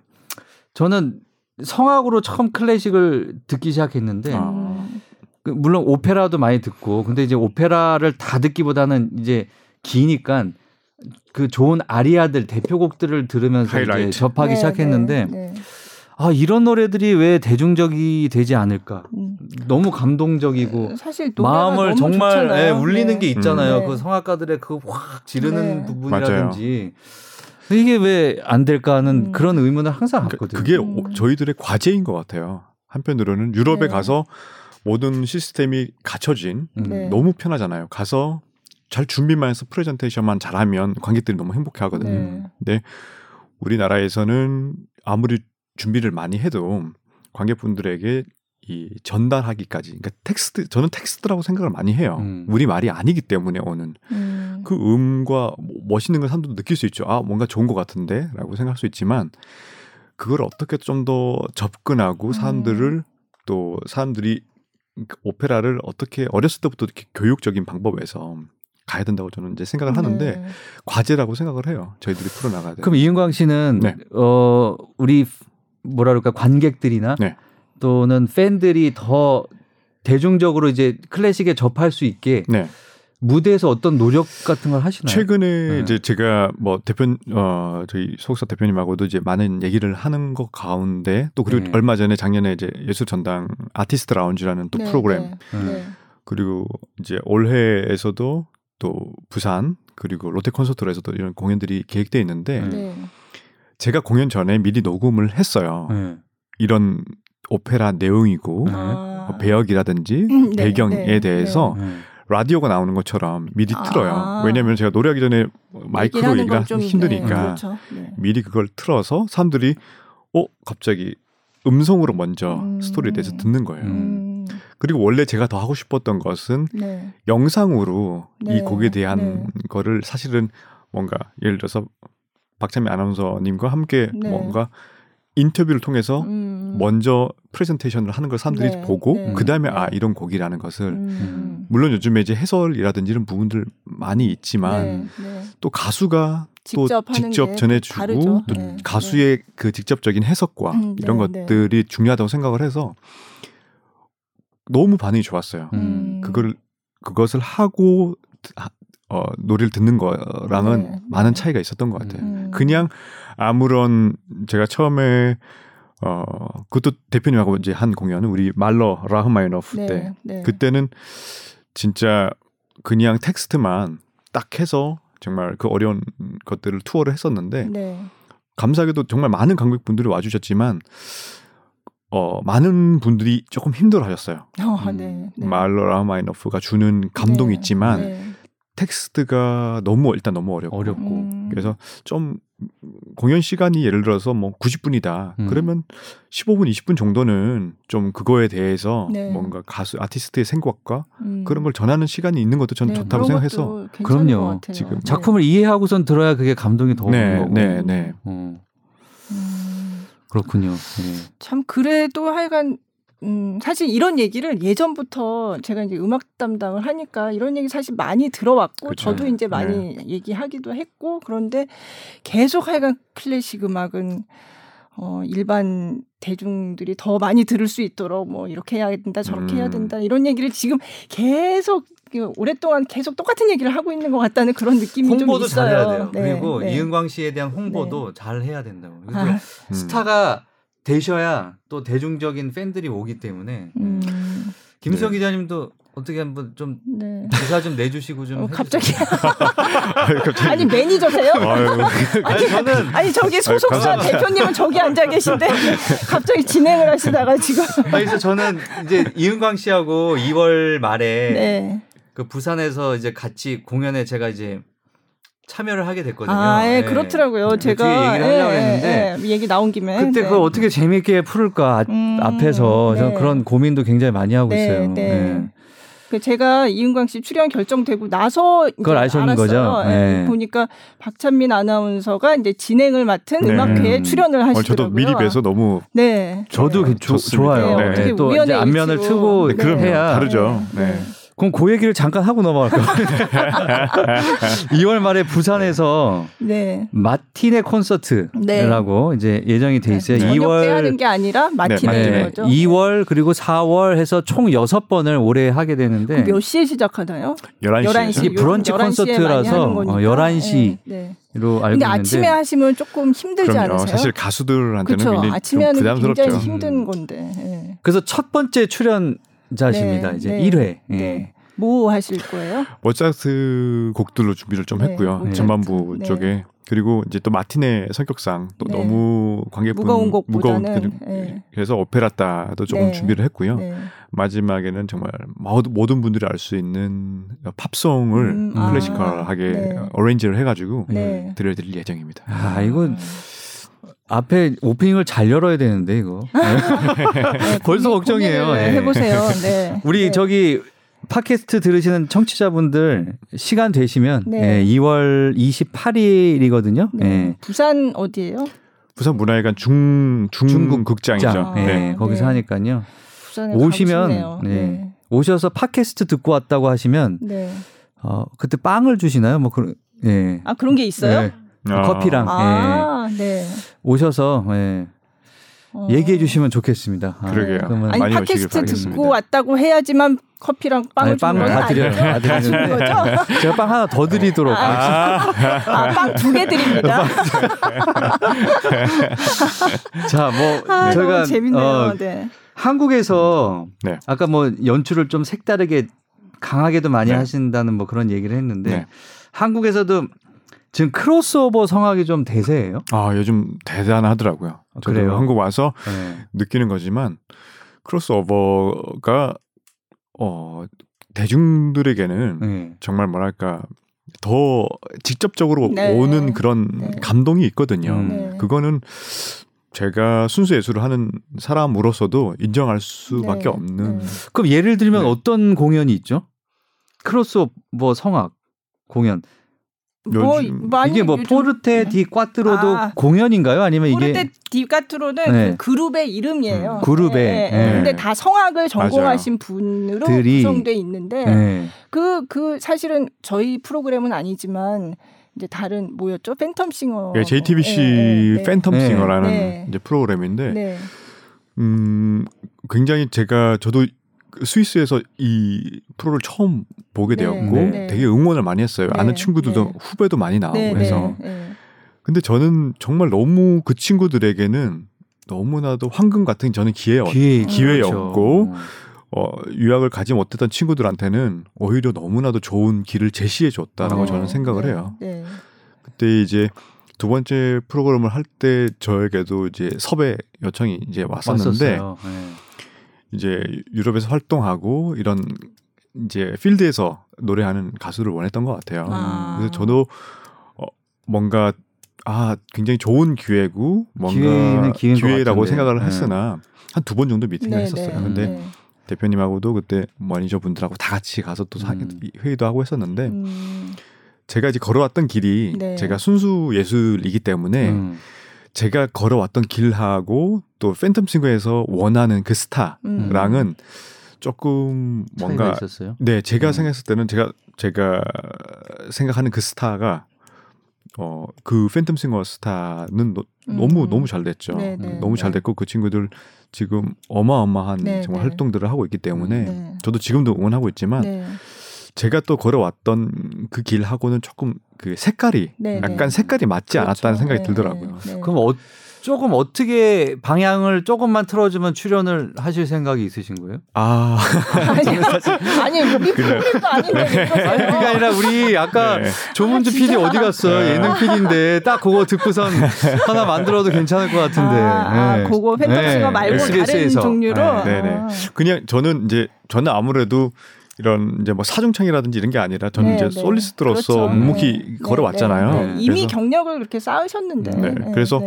Speaker 1: 저는 성악으로 처음 클래식을 듣기 시작했는데 아. 그 물론 오페라도 많이 듣고 근데 이제 오페라를 다 듣기보다는 이제 기니까 그 좋은 아리아들 대표곡들을 들으면서 이제 접하기 네, 시작했는데 네, 네. 아 이런 노래들이 왜 대중적이 되지 않을까 음. 너무 감동적이고 네, 사실 마음을 너무 정말 예, 울리는 게 네. 있잖아요 네. 그 성악가들의 그 확 지르는 부분이라든지 맞아요. 이게 왜 안 될까 하는 음. 그런 의문을 항상 그러니까
Speaker 3: 갖거든요. 그게 음. 저희들의 과제인 것 같아요. 한편으로는 유럽에 네. 가서 모든 시스템이 갖춰진 음. 네. 너무 편하잖아요. 가서 잘 준비만 해서 프레젠테이션만 잘하면 관객들이 너무 행복해 하거든요. 네. 근데 우리나라에서는 아무리 준비를 많이 해도 관객분들에게 이 전달하기까지 그러니까 텍스트 저는 텍스트라고 생각을 많이 해요. 음. 우리 말이 아니기 때문에 오는 음. 그 음과 뭐 멋있는 걸 사람도 느낄 수 있죠. 아 뭔가 좋은 것 같은데라고 생각할 수 있지만 그걸 어떻게 좀 더 접근하고 음. 사람들을 음. 또 사람들이 오페라를 어떻게 어렸을 때부터 이렇게 교육적인 방법에서 가야 된다고 저는 이제 생각을 네. 하는데 과제라고 생각을 해요. 저희들이 풀어나가야 돼요.
Speaker 1: 그럼 이은광 씨는 네. 어 우리 뭐라 그럴까 관객들이나 네. 또는 팬들이 더 대중적으로 이제 클래식에 접할 수 있게 네. 무대에서 어떤 노력 같은 걸 하시나요?
Speaker 3: 최근에 네. 이제 제가 뭐 대표 어 저희 소속사 대표님하고도 이제 많은 얘기를 하는 것 가운데 또 그리고 네. 얼마 전에 작년에 이제 예술 전당 아티스트 라운지라는 또 네, 프로그램 네. 네. 그리고 이제 올해에서도 또 부산 그리고 롯데 콘서트에서도 이런 공연들이 계획돼 있는데 제가 공연 전에 미리 녹음을 했어요. 이런 오페라 내용이고 아. 배역이라든지 음, 네, 배경에 네, 네, 대해서 네. 라디오가 나오는 것처럼 미리 아. 틀어요. 왜냐하면 제가 노래하기 전에 뭐 마이크로 얘기가 힘드니까 그렇죠. 네. 미리 그걸 틀어서 사람들이 어 갑자기 음성으로 먼저 음. 스토리에 대해서 듣는 거예요. 음. 그리고 원래 제가 더 하고 싶었던 것은 영상으로 이 곡에 대한 거를 사실은 뭔가 예를 들어서 박찬미 아나운서님과 함께 뭔가 인터뷰를 통해서 음. 먼저 프레젠테이션을 하는 걸 사람들이 네, 보고 네. 그 다음에 네. 아 이런 곡이라는 것을 음. 물론 요즘에 이제 해설이라든지 이런 부분들 많이 있지만 네, 네. 또 가수가 직접 또 직접 전해주고 다르또 네. 가수의 그 직접적인 해석과 음, 이런 것들이 중요하다고 생각을 해서 너무 반응이 좋았어요. 음. 그걸 그것을 하고 어, 노래를 듣는 거랑은 네. 많은 차이가 있었던 것 같아요. 음. 그냥 아무런 제가 처음에 어, 그것도 대표님하고 이제 한 공연은 우리 말러 라흐마이너프 네, 때 네. 그때는 진짜 그냥 텍스트만 딱 해서 정말 그 어려운 것들을 투어를 했었는데 네. 감사하게도 정말 많은 관객분들이 와주셨지만 어, 많은 분들이 조금 힘들어하셨어요. 어, 음, 네, 네. 말러 라흐마이너프가 주는 감동이 네, 있지만 텍스트가 너무 일단 너무 어렵고, 어렵고. 음. 그래서 좀 공연 시간이 예를 들어서 뭐 90분이다. 음. 그러면 15분, 20분 정도는 좀 그거에 대해서 네. 뭔가 가수 아티스트의 생각과 음. 그런 걸 전하는 시간이 있는 것도 저는 네, 좋다고 생각해서
Speaker 1: 그럼요. 지금 네. 작품을 이해하고선 들어야 그게 감동이 더
Speaker 3: 오는 네, 거고. 네, 네. 어.
Speaker 1: 음. 그렇군요. 네.
Speaker 2: 참 그래도 하여간 음, 사실 이런 얘기를 예전부터 제가 이제 음악 담당을 하니까 이런 얘기 사실 많이 들어왔고 그쵸. 저도 이제 많이 네. 얘기하기도 했고 그런데 계속 하여간 클래식 음악은 어, 일반 대중들이 더 많이 들을 수 있도록 뭐 이렇게 해야 된다 저렇게 음. 해야 된다 이런 얘기를 지금 계속 오랫동안 계속 똑같은 얘기를 하고 있는 것 같다는 그런 느낌이 좀 있어요. 홍보도 잘해야 돼요.
Speaker 1: 네, 그리고 네. 이은광 씨에 대한 홍보도 네. 잘 해야 된다고. 아. 스타가 되셔야 또 대중적인 팬들이 오기 때문에 예. 음. 김수영 네. 기자님도 어떻게 한번 좀 네. 기사 좀 내주시고 좀 어, 갑자기.
Speaker 2: 아니, 매니저세요? 아유, 네. 아니 저는 아니 저기 소속사 아유, 대표님은 저기 앉아 계신데 갑자기 진행을 하시다가 지금 아,
Speaker 1: 그래서 저는 이제 이은광 씨하고 2월 말에 네. 그 부산에서 이제 같이 공연에 제가 이제 참여를 하게 됐거든요.
Speaker 2: 아, 예, 예. 그렇더라고요. 네, 제가 얘기를 하려고 예, 했는데 예, 예 얘기 나온 김에
Speaker 1: 그때 네. 그걸 어떻게 재미있게 풀을까 아, 음, 앞에서 네. 그런 고민도 굉장히 많이 하고 네, 있어요. 네. 네.
Speaker 2: 그 제가 이은광 씨 출연 결정되고 나서
Speaker 1: 그걸 아셨는 거죠. 예, 네.
Speaker 2: 보니까 박찬민 아나운서가 이제 진행을 맡은 네. 음악회에 음. 출연을 하시더라고요. 어, 저도
Speaker 3: 미리 뵈서 너무 네.
Speaker 1: 저도 그 네. 조, 좋아요. 네. 또 이제 안면을 트고 네. 그 해야 다르죠. 네. 네. 그럼 그 얘기를 잠깐 하고 넘어갈까요? 2월 말에 부산에서 네. 마틴의 콘서트라고 네. 이제 예정이 돼 있어요. 네. 2월 하는
Speaker 2: 게 아니라 마틴의 네. 2월
Speaker 1: 그리고 4월 해서 총 6번을 올해 하게 되는데
Speaker 2: 몇 시에 시작하나요?
Speaker 3: 11시.
Speaker 1: 11시. 브런치 콘서트라서 11시. 어, 로알 근데 있는데 아침에
Speaker 2: 하시면 조금 힘들지 그럼요. 않으세요?
Speaker 3: 사실 가수들한테는
Speaker 2: 그쵸? 굉장히 아침에 하는 부담스럽죠. 굉장히 힘든 음. 건데. 예.
Speaker 1: 그래서 첫 번째 출연 자십니다. 네, 이제 네. 1회. 네. 네. 뭐
Speaker 2: 하실 거예요?
Speaker 3: 모차르트 곡들로 준비를 좀 네, 했고요. 전반부 네. 쪽에 그리고 이제 또 마틴의 성격상 또 네. 너무 관객분 무거운 곡 무거운 그래서 오페라따도 조금 준비를 했고요. 마지막에는 정말 모든 분들이 알 수 있는 팝송을 음, 아. 클래식컬하게 아, 어레인지를 해가지고 들려드릴 예정입니다.
Speaker 1: 아 이건. 아. 앞에 오프닝을 잘 열어야 되는데 이거 아, 네, 벌써 걱정이에요. 네.
Speaker 2: 해보세요. 네.
Speaker 1: 우리
Speaker 2: 네.
Speaker 1: 저기 팟캐스트 들으시는 청취자분들 시간 되시면 네. 예, 2월 28일이거든요. 예. 음,
Speaker 2: 부산 어디예요?
Speaker 3: 부산 문화회관 중 중국 극장이죠.
Speaker 1: 아, 네. 거기서 하니까요. 오시면 네. 오셔서 팟캐스트 듣고 왔다고 하시면 어, 그때 빵을 주시나요? 뭐 그런
Speaker 2: 예. 아 그런 게 있어요? 아.
Speaker 1: 커피랑. 아, 네. 오셔서 예. 어. 얘기해 주시면 좋겠습니다.
Speaker 3: 아, 그러게요. 아니 팟캐스트 듣고
Speaker 2: 왔다고 해야지만 커피랑 빵을 빵을 다 드려요.
Speaker 1: 다는
Speaker 2: 거죠?
Speaker 1: 네. 제가 빵 하나 더 드리도록.
Speaker 2: 아, 아 빵두 개 드립니다.
Speaker 1: 자, 뭐 아, 저희가
Speaker 2: 어, 재밌네요. 어, 네.
Speaker 1: 한국에서 네. 아까 뭐 연출을 좀 색다르게 강하게도 많이 네. 하신다는 뭐 그런 얘기를 했는데 네. 한국에서도 지금 크로스오버 성악이 좀 대세예요?
Speaker 3: 아 요즘 대단하더라고요. 아, 그래요. 한국 와서 네. 느끼는 거지만 크로스오버가 어 대중들에게는 네. 정말 뭐랄까 더 직접적으로 네. 오는 그런 네. 감동이 있거든요. 음. 네. 그거는 제가 순수 예술을 하는 사람으로서도 인정할 수밖에 네. 없는.
Speaker 1: 음. 그럼 예를 들면 네. 어떤 공연이 있죠? 크로스오버 성악 공연. 뭐 이게 뭐 요즘... 포르테 네. 디 꽈트로도 아, 공연인가요? 아니면
Speaker 2: 이게 포르테 디 꽈트로는 네. 그 그룹의 이름이에요.
Speaker 1: 음, 그룹의
Speaker 2: 네. 네. 근데 다 성악을 전공하신 맞아요. 분으로 들이. 구성돼 있는데 그그 네. 그 사실은 저희 프로그램은 아니지만 이제 다른 뭐였죠? 팬텀싱어.
Speaker 3: 예, JTBC 예, 네. 팬텀싱어라는 이제 프로그램인데 음 굉장히 제가 저도 스위스에서 이 프로를 처음 보게 네. 되었고 네. 네. 되게 응원을 많이 했어요. 아는 네. 친구들도 후배도 많이 나오고 해서. 근데 저는 정말 너무 그 친구들에게는 너무나도 황금 같은 저는 기회, 기회 기회였고 그렇죠. 어, 유학을 가지 못했던 친구들한테는 오히려 너무나도 좋은 길을 제시해 줬다라고 네. 저는 생각을 해요. 네. 그때 이제 두 번째 프로그램을 할 때 저에게도 이제 섭외 요청이 이제 왔었는데 네. 이제 유럽에서 활동하고 이런 이제 필드에서 노래하는 가수를 원했던 것 같아요. 아. 그래서 저도 어, 뭔가 아 굉장히 좋은 기회고 뭔가 기회라고 생각을 네. 했으나 네. 한두 번 정도 미팅을 네, 했었어요. 네. 근데 대표님하고도 그때 머니저 분들하고 다 같이 가서 또 음. 회의도 하고 했었는데 음. 제가 이제 걸어왔던 길이 제가 순수 예술이기 때문에 음. 제가 걸어왔던 길하고 또 팬텀 싱어에서 원하는 그 스타랑은 음. 조금 뭔가 있었어요? 네 제가 음. 생각했을 때는 제가 제가 생각하는 그 스타가 어그 팬텀 싱어 스타는 너, 음. 너무 너무 잘 됐죠. 네네, 네. 너무 잘 네. 됐고 그 친구들 지금 어마어마한 네네. 정말 네. 활동들을 하고 있기 때문에 네 저도 지금도 응원하고 있지만 제가 또 걸어왔던 그 길하고는 조금 그 색깔이 약간 색깔이 맞지 그렇죠. 않았다는 생각이 들더라고요.
Speaker 1: 그럼 어 조금 어떻게 방향을 조금만 틀어주면 출연을 하실 생각이 있으신 거예요?
Speaker 3: 아
Speaker 2: 아니 요 아니
Speaker 1: 우리 프로그램도 아닌데 네. 아니 그게 아니라 우리 아까 네. 조문주 PD 아, 어디 갔어 네. 예능 PD인데 딱 그거 듣고선 하나 만들어도 괜찮을 것 같은데 아, 아 네.
Speaker 2: 그거 팬텀스가 네. 말고 SBS에서. 다른 종류로 아, 네네
Speaker 3: 아. 그냥 저는 이제 저는 아무래도 이런 이제 뭐 사중창이라든지 이런 게 아니라 저는 네, 이제 네. 솔리스트로서 그렇죠. 묵묵히 네. 걸어왔잖아요.
Speaker 2: 이미 경력을 그렇게 쌓으셨는데.
Speaker 3: 그래서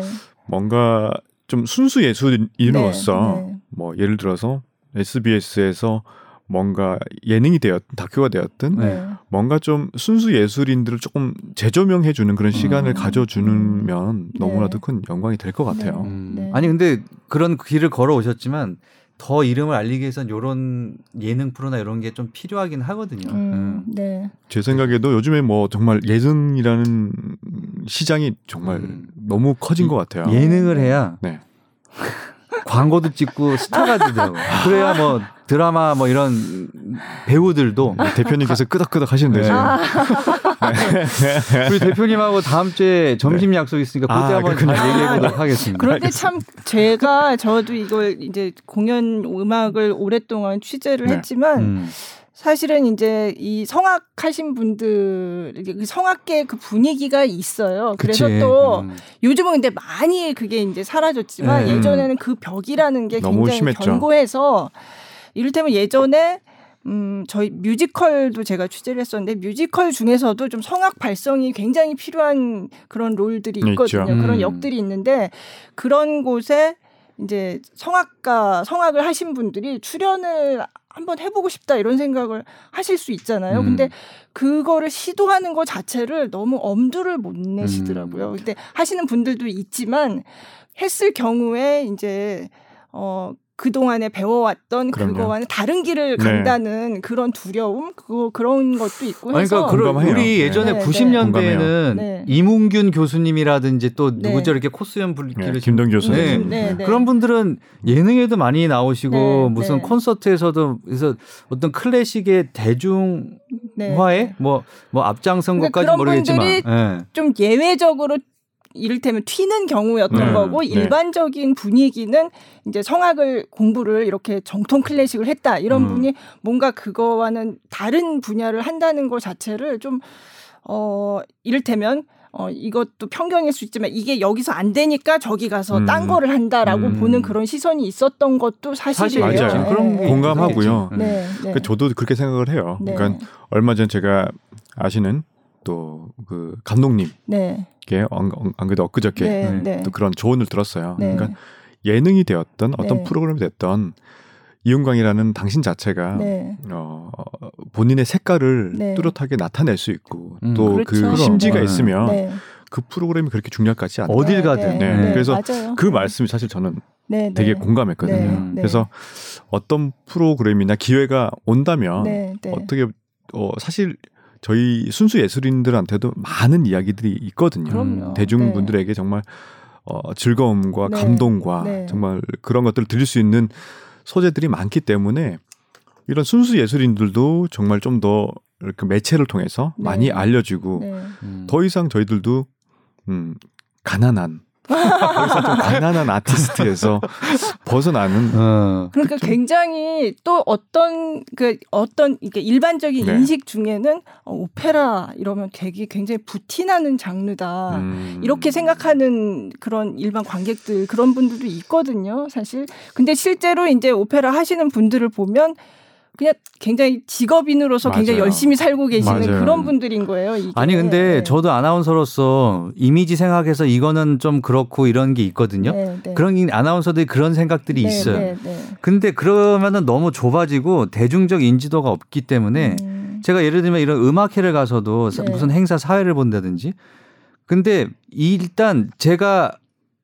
Speaker 3: 뭔가 좀 순수 예술인으로서 네, 네. 뭐 예를 들어서 SBS에서 뭔가 예능이 되었 다큐가 되었든 네. 뭔가 좀 순수 예술인들을 조금 재조명해 주는 그런 시간을 음. 가져주면 음. 너무나도 네. 큰 영광이 될 것 같아요. 네. 음.
Speaker 1: 네. 아니 근데 그런 길을 걸어 오셨지만 더 이름을 알리기 위해선 요런 예능 프로나 이런 게 좀 필요하긴 하거든요. 음, 음,
Speaker 3: 네. 제 생각에도 요즘에 뭐 정말 예능이라는 시장이 정말 음. 너무 커진
Speaker 1: 것
Speaker 3: 같아요.
Speaker 1: 예능을 해야 네. 광고도 찍고 스타가 되더라고. 그래야 뭐 드라마 뭐 이런 배우들도
Speaker 3: 대표님께서 끄덕끄덕 하시면 되죠. 네. 아.
Speaker 1: 우리 대표님하고 다음 주에 점심 네. 약속 있으니까 아, 그때 아, 한번 얘기해 보도록 네. 하겠습니다.
Speaker 2: 그런데 참 제가 저도 이걸 이제 공연 음악을 오랫동안 취재를 네. 했지만 음. 사실은 이제 이 성악 하신 분들 그 성악계 그 분위기가 있어요. 그래서 그치. 또 음. 요즘은 근데 많이 그게 이제 사라졌지만 음. 예전에는 그 벽이라는 게 굉장히 심했죠. 견고해서 이를테면 예전에 음, 저희 뮤지컬도 제가 취재를 했었는데 뮤지컬 중에서도 좀 성악 발성이 굉장히 필요한 그런 롤들이 있거든요. 음. 그런 역들이 있는데 그런 곳에 이제 성악가 성악을 하신 분들이 출연을 한번 해보고 싶다 이런 생각을 하실 수 있잖아요. 음. 근데 그거를 시도하는 것 자체를 너무 엄두를 못 내시더라고요. 음. 근데 하시는 분들도 있지만 했을 경우에 이제 어 그동안에 배워왔던 그럼요. 그거와는 다른 길을 네. 간다는 그런 두려움 그거 그런 것도 있고 아니, 그러니까
Speaker 1: 우리 예전에 네. 90년대에는 네. 이문균 교수님이라든지 또 네. 누구죠 이렇게 코스연 불길을 네.
Speaker 3: 김동 교수님
Speaker 1: 그런 분들은 예능에도 많이 나오시고 무슨 콘서트에서도 그래서 어떤 클래식의 대중화에 뭐뭐 뭐 앞장선 것까지 모르겠지만
Speaker 2: 좀 예외적으로 이를테면 튀는 경우였던 네. 거고 네. 일반적인 분위기는 이제 성악을 공부를 이렇게 정통 클래식을 했다 이런 음. 분이 뭔가 그거와는 다른 분야를 한다는 것 자체를 좀 어, 이를테면 어, 이것도 편견일 수 있지만 이게 여기서 안 되니까 저기 가서 음. 딴 거를 한다라고 음. 보는 그런 시선이 있었던 것도 사실이에요.
Speaker 3: 사실 맞아요. 네. 그런 공감하고요. 네, 음. 네. 그러니까 저도 그렇게 생각을 해요. 네. 그러니까 얼마 전 제가 아시는 또그 감독님께 네. 안, 안 그래도 엊그저께 네, 음, 네. 또 그런 조언을 들었어요. 네. 그러니까 예능이 되었던 어떤 네. 프로그램이 됐던 이윤광이라는 당신 자체가 네. 어, 본인의 색깔을 네. 뚜렷하게 나타낼 수 있고 음, 또그 그렇죠. 심지가 네. 있으면 그 프로그램이 그렇게 중요할 것 같지 않다.
Speaker 1: 어딜 네,
Speaker 3: 가든. 그래서 맞아요. 그 말씀이 사실 저는 되게 공감했거든요. 그래서 어떤 프로그램이나 기회가 온다면 어떻게 어, 사실 저희 순수 예술인들한테도 많은 이야기들이 있거든요. 그럼요. 음, 대중분들에게 네. 정말 어, 즐거움과 네. 감동과 네. 정말 그런 것들을 들릴 수 있는 소재들이 많기 때문에 이런 순수 예술인들도 정말 좀 더 이렇게 매체를 통해서 많이 네. 알려지고 네. 더 이상 저희들도 음, 가난한 거기서 좀 가난한 아티스트에서 벗어나는. 어.
Speaker 2: 그러니까 그쵸? 굉장히 또 어떤 그 어떤 이게 일반적인 네. 인식 중에는 어, 오페라 이러면 되게 굉장히 부티나는 장르다 음. 이렇게 생각하는 그런 일반 관객들 그런 분들도 있거든요 사실. 근데 실제로 이제 오페라 하시는 분들을 보면 그냥 굉장히 직업인으로서 맞아요. 굉장히 열심히 살고 계시는 맞아요. 그런 분들인 거예요.
Speaker 1: 이게. 아니 근데 네. 저도 아나운서로서 이미지 생각해서 이거는 좀 그렇고 이런 게 있거든요. 네, 네. 그런 아나운서들이 그런 생각들이 네, 있어요. 네, 네. 근데 그러면은 너무 좁아지고 대중적 인지도가 없기 때문에 음. 제가 예를 들면 이런 음악회를 가서도 무슨 행사 사회를 본다든지 근데 일단 제가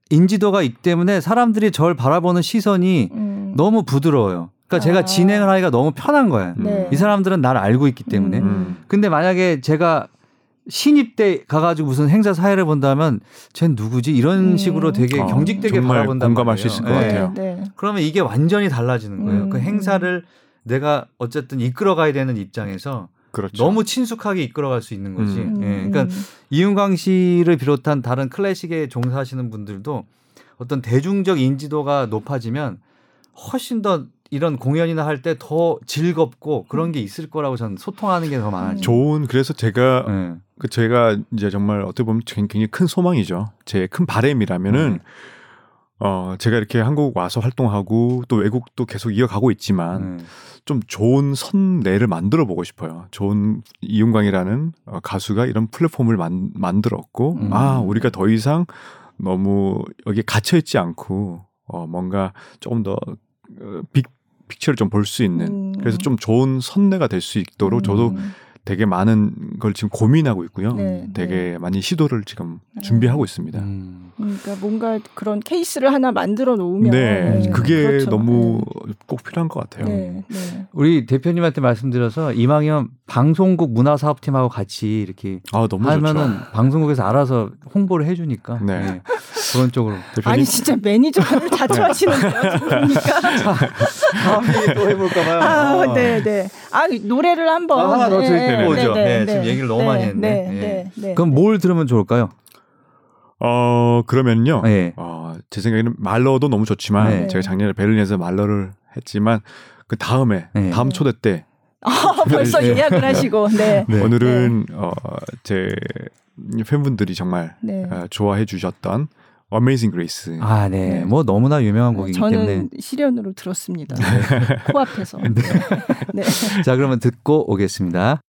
Speaker 1: 인지도가 있기 때문에 사람들이 절 바라보는 시선이 음. 너무 부드러워요. 그러니까 아. 제가 진행을 하기가 너무 편한 거야. 네. 이 사람들은 나를 알고 있기 때문에. 음. 근데 만약에 제가 신입 때 가가지고 무슨 행사 사회를 본다면 쟨 누구지 이런 음. 식으로 되게 어, 경직되게 바라본다
Speaker 3: 공감할 말이에요. 수 있을 것 네. 같아요.
Speaker 1: 네. 그러면 이게 완전히 달라지는 거예요. 그 음. 그 행사를 내가 어쨌든 이끌어가야 되는 입장에서 그렇죠. 너무 친숙하게 이끌어갈 수 있는 거지. 음. 예. 그러니까 음. 이윤광 씨를 비롯한 다른 클래식에 종사하시는 분들도 어떤 대중적 인지도가 높아지면 훨씬 더 이런 공연이나 할 때 더 즐겁고 그런 게 음. 있을 거라고 저는 소통하는 게더 음. 많아요.
Speaker 3: 좋은 그래서 제가 네. 그 제가 이제 정말 어떻게 보면 굉장히 큰 소망이죠. 제 큰 바램이라면은 네. 어 제가 이렇게 한국 와서 활동하고 또 외국도 계속 이어가고 있지만 네. 좀 좋은 선례를 만들어 보고 싶어요. 좋은 이윤광이라는 어, 가수가 이런 플랫폼을 만, 만들었고 음. 아 우리가 더 이상 너무 여기 갇혀 있지 않고 어 뭔가 조금 더빅 어, 픽처를 좀 볼 수 있는 음. 그래서 좀 좋은 선례가 될 수 있도록 저도 음. 되게 많은 걸 지금 고민하고 있고요. 네, 되게 네. 많이 시도를 지금 네. 준비하고 있습니다. 음.
Speaker 2: 그러니까 뭔가 그런 케이스를 하나 만들어 놓으면
Speaker 3: 네, 네. 그게 그렇죠. 너무 네. 꼭 필요한 것 같아요. 네,
Speaker 1: 네. 우리 대표님한테 말씀드려서 이왕이면 방송국 문화사업팀하고 같이 이렇게 아, 하면은 좋죠. 방송국에서 알아서 홍보를 해주니까 네. 네 그런 쪽으로
Speaker 2: 대표님. 아니 진짜 매니저를 자처하시는데니까 다음에 또
Speaker 1: 해볼까봐요.
Speaker 2: 아,
Speaker 1: 아, 네, 네. 아
Speaker 2: 노래를 한번 아, 네, 네,
Speaker 1: 네, 네, 지금 얘기를 너무 많이 했네. 그럼 뭘 들으면 좋을까요?
Speaker 3: 어 그러면요. 네. 예. 어제 아, 생각에는 말러도 너무 좋지만 네. 제가 작년에 베를린에서 말러를 했지만 그 다음에 네. 다음 초대 때 아,
Speaker 2: 벌써 네. 예약을 하시고 네. 네.
Speaker 3: 오늘은 네. 어제 팬분들이 정말 어, 좋아해 주셨던 Amazing Grace.
Speaker 1: 아, 네. 네. 뭐 너무나 유명한 곡이기 저는 때문에.
Speaker 2: 저는 실연으로 들었습니다. 코앞에서. 네.
Speaker 1: 네. 자, 그러면 듣고 오겠습니다.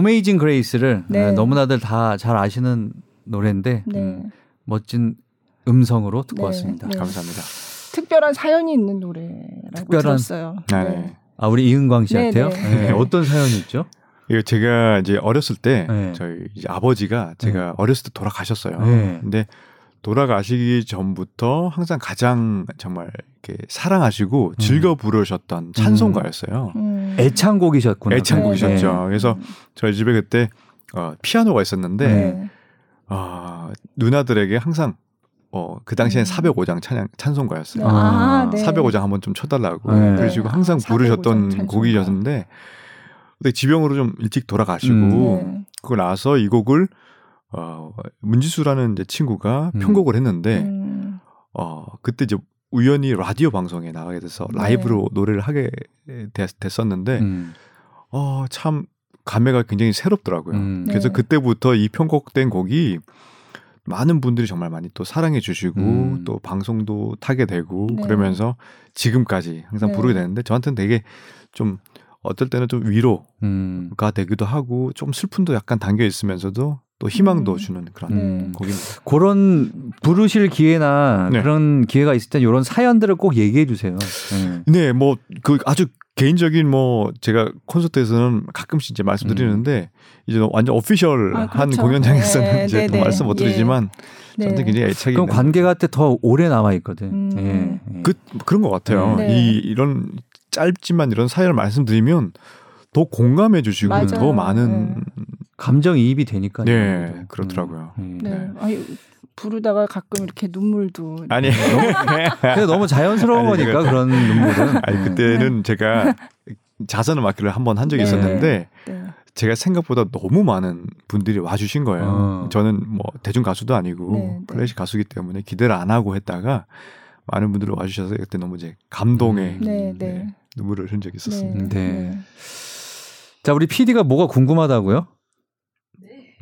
Speaker 1: 어메이징 그레이스를 아, 네. 너무나들 다 잘 아시는 노래인데 네. 음, 멋진 음성으로 듣고 네. 왔습니다.
Speaker 3: 네. 감사합니다.
Speaker 2: 특별한 사연이 있는 노래라고 특별한... 들었어요. 네.
Speaker 1: 아 우리 이은광 씨한테요? 어떤 사연이 있죠?
Speaker 3: 이거 제가 이제 어렸을 때 저희 아버지가 제가 어렸을 때 돌아가셨어요. 근데 돌아가시기 전부터 항상 가장 정말 이렇게 사랑하시고 음. 즐겨 부르셨던 찬송가였어요. 음. 음.
Speaker 1: 애창곡이셨군요.
Speaker 3: 애창곡이셨죠. 네. 그래서 저희 집에 그때 어, 피아노가 있었는데 네. 어, 누나들에게 항상 어, 그 당시엔 405장 찬양, 찬송가였어요. 아, 네. 405장 한번 좀 쳐달라고. 네. 그러시고 항상 부르셨던 곡이셨는데, 근데 지병으로 좀 일찍 돌아가시고, 음, 네. 그걸 나서 이 곡을 어, 문지수라는 이제 친구가 음. 편곡을 했는데 음. 어, 그때 이제 우연히 라디오 방송에 나가게 돼서 네. 라이브로 노래를 하게 됐, 었는데 음. 어, 참 감회가 굉장히 새롭더라고요. 음. 그래서 네. 그때부터 이 편곡된 곡이 많은 분들이 정말 많이 또 사랑해 주시고 음. 또 방송도 타게 되고 네. 그러면서 지금까지 항상 네. 부르게 되는데 저한테는 되게 좀 어떨 때는 좀 위로가 음. 되기도 하고 좀 슬픔도 약간 담겨 있으면서도 또 희망도 음. 주는 그런 음. 곡입니다.
Speaker 1: 그런 부르실 기회나 네. 그런 기회가 있을 때 이런 사연들을 꼭 얘기해 주세요.
Speaker 3: 네, 네뭐 그 아주 개인적인 뭐 제가 콘서트에서는 가끔씩 이제 말씀드리는데 음. 이제 완전 오피셜한 아, 그렇죠. 공연장에서는 네, 이제 네, 네. 말씀 못 예. 드리지만 네. 저한테 굉장히 애착이
Speaker 1: 그럼 관계가 때더 오래 남아 있거든. 음. 예.
Speaker 3: 예. 그 그런 것 같아요. 네. 이 이런 짧지만 이런 사연을 말씀드리면 더 공감해 주시고 맞아요. 더 많은 네.
Speaker 1: 감정이입이 되니까요.
Speaker 3: 네, 그렇더라고요. 음. 음, 네.
Speaker 2: 네. 아니, 부르다가 가끔 이렇게 눈물도
Speaker 3: 아니 너무, 네.
Speaker 1: 너무 자연스러운 아니, 거니까 그런 눈물은.
Speaker 3: 아니 그때는 네. 제가 자선 음악회를 한 번 한 적이 네. 있었는데 네. 제가 생각보다 너무 많은 분들이 와주신 거예요. 어. 저는 뭐 대중 가수도 아니고 클래식 가수기 때문에 기대를 안 하고 했다가 많은 분들이 와주셔서 그때 너무 이제 감동에 음, 눈물을 흘린 적이 있었습니다. 네.
Speaker 1: 자 우리 PD가 뭐가 궁금하다고요?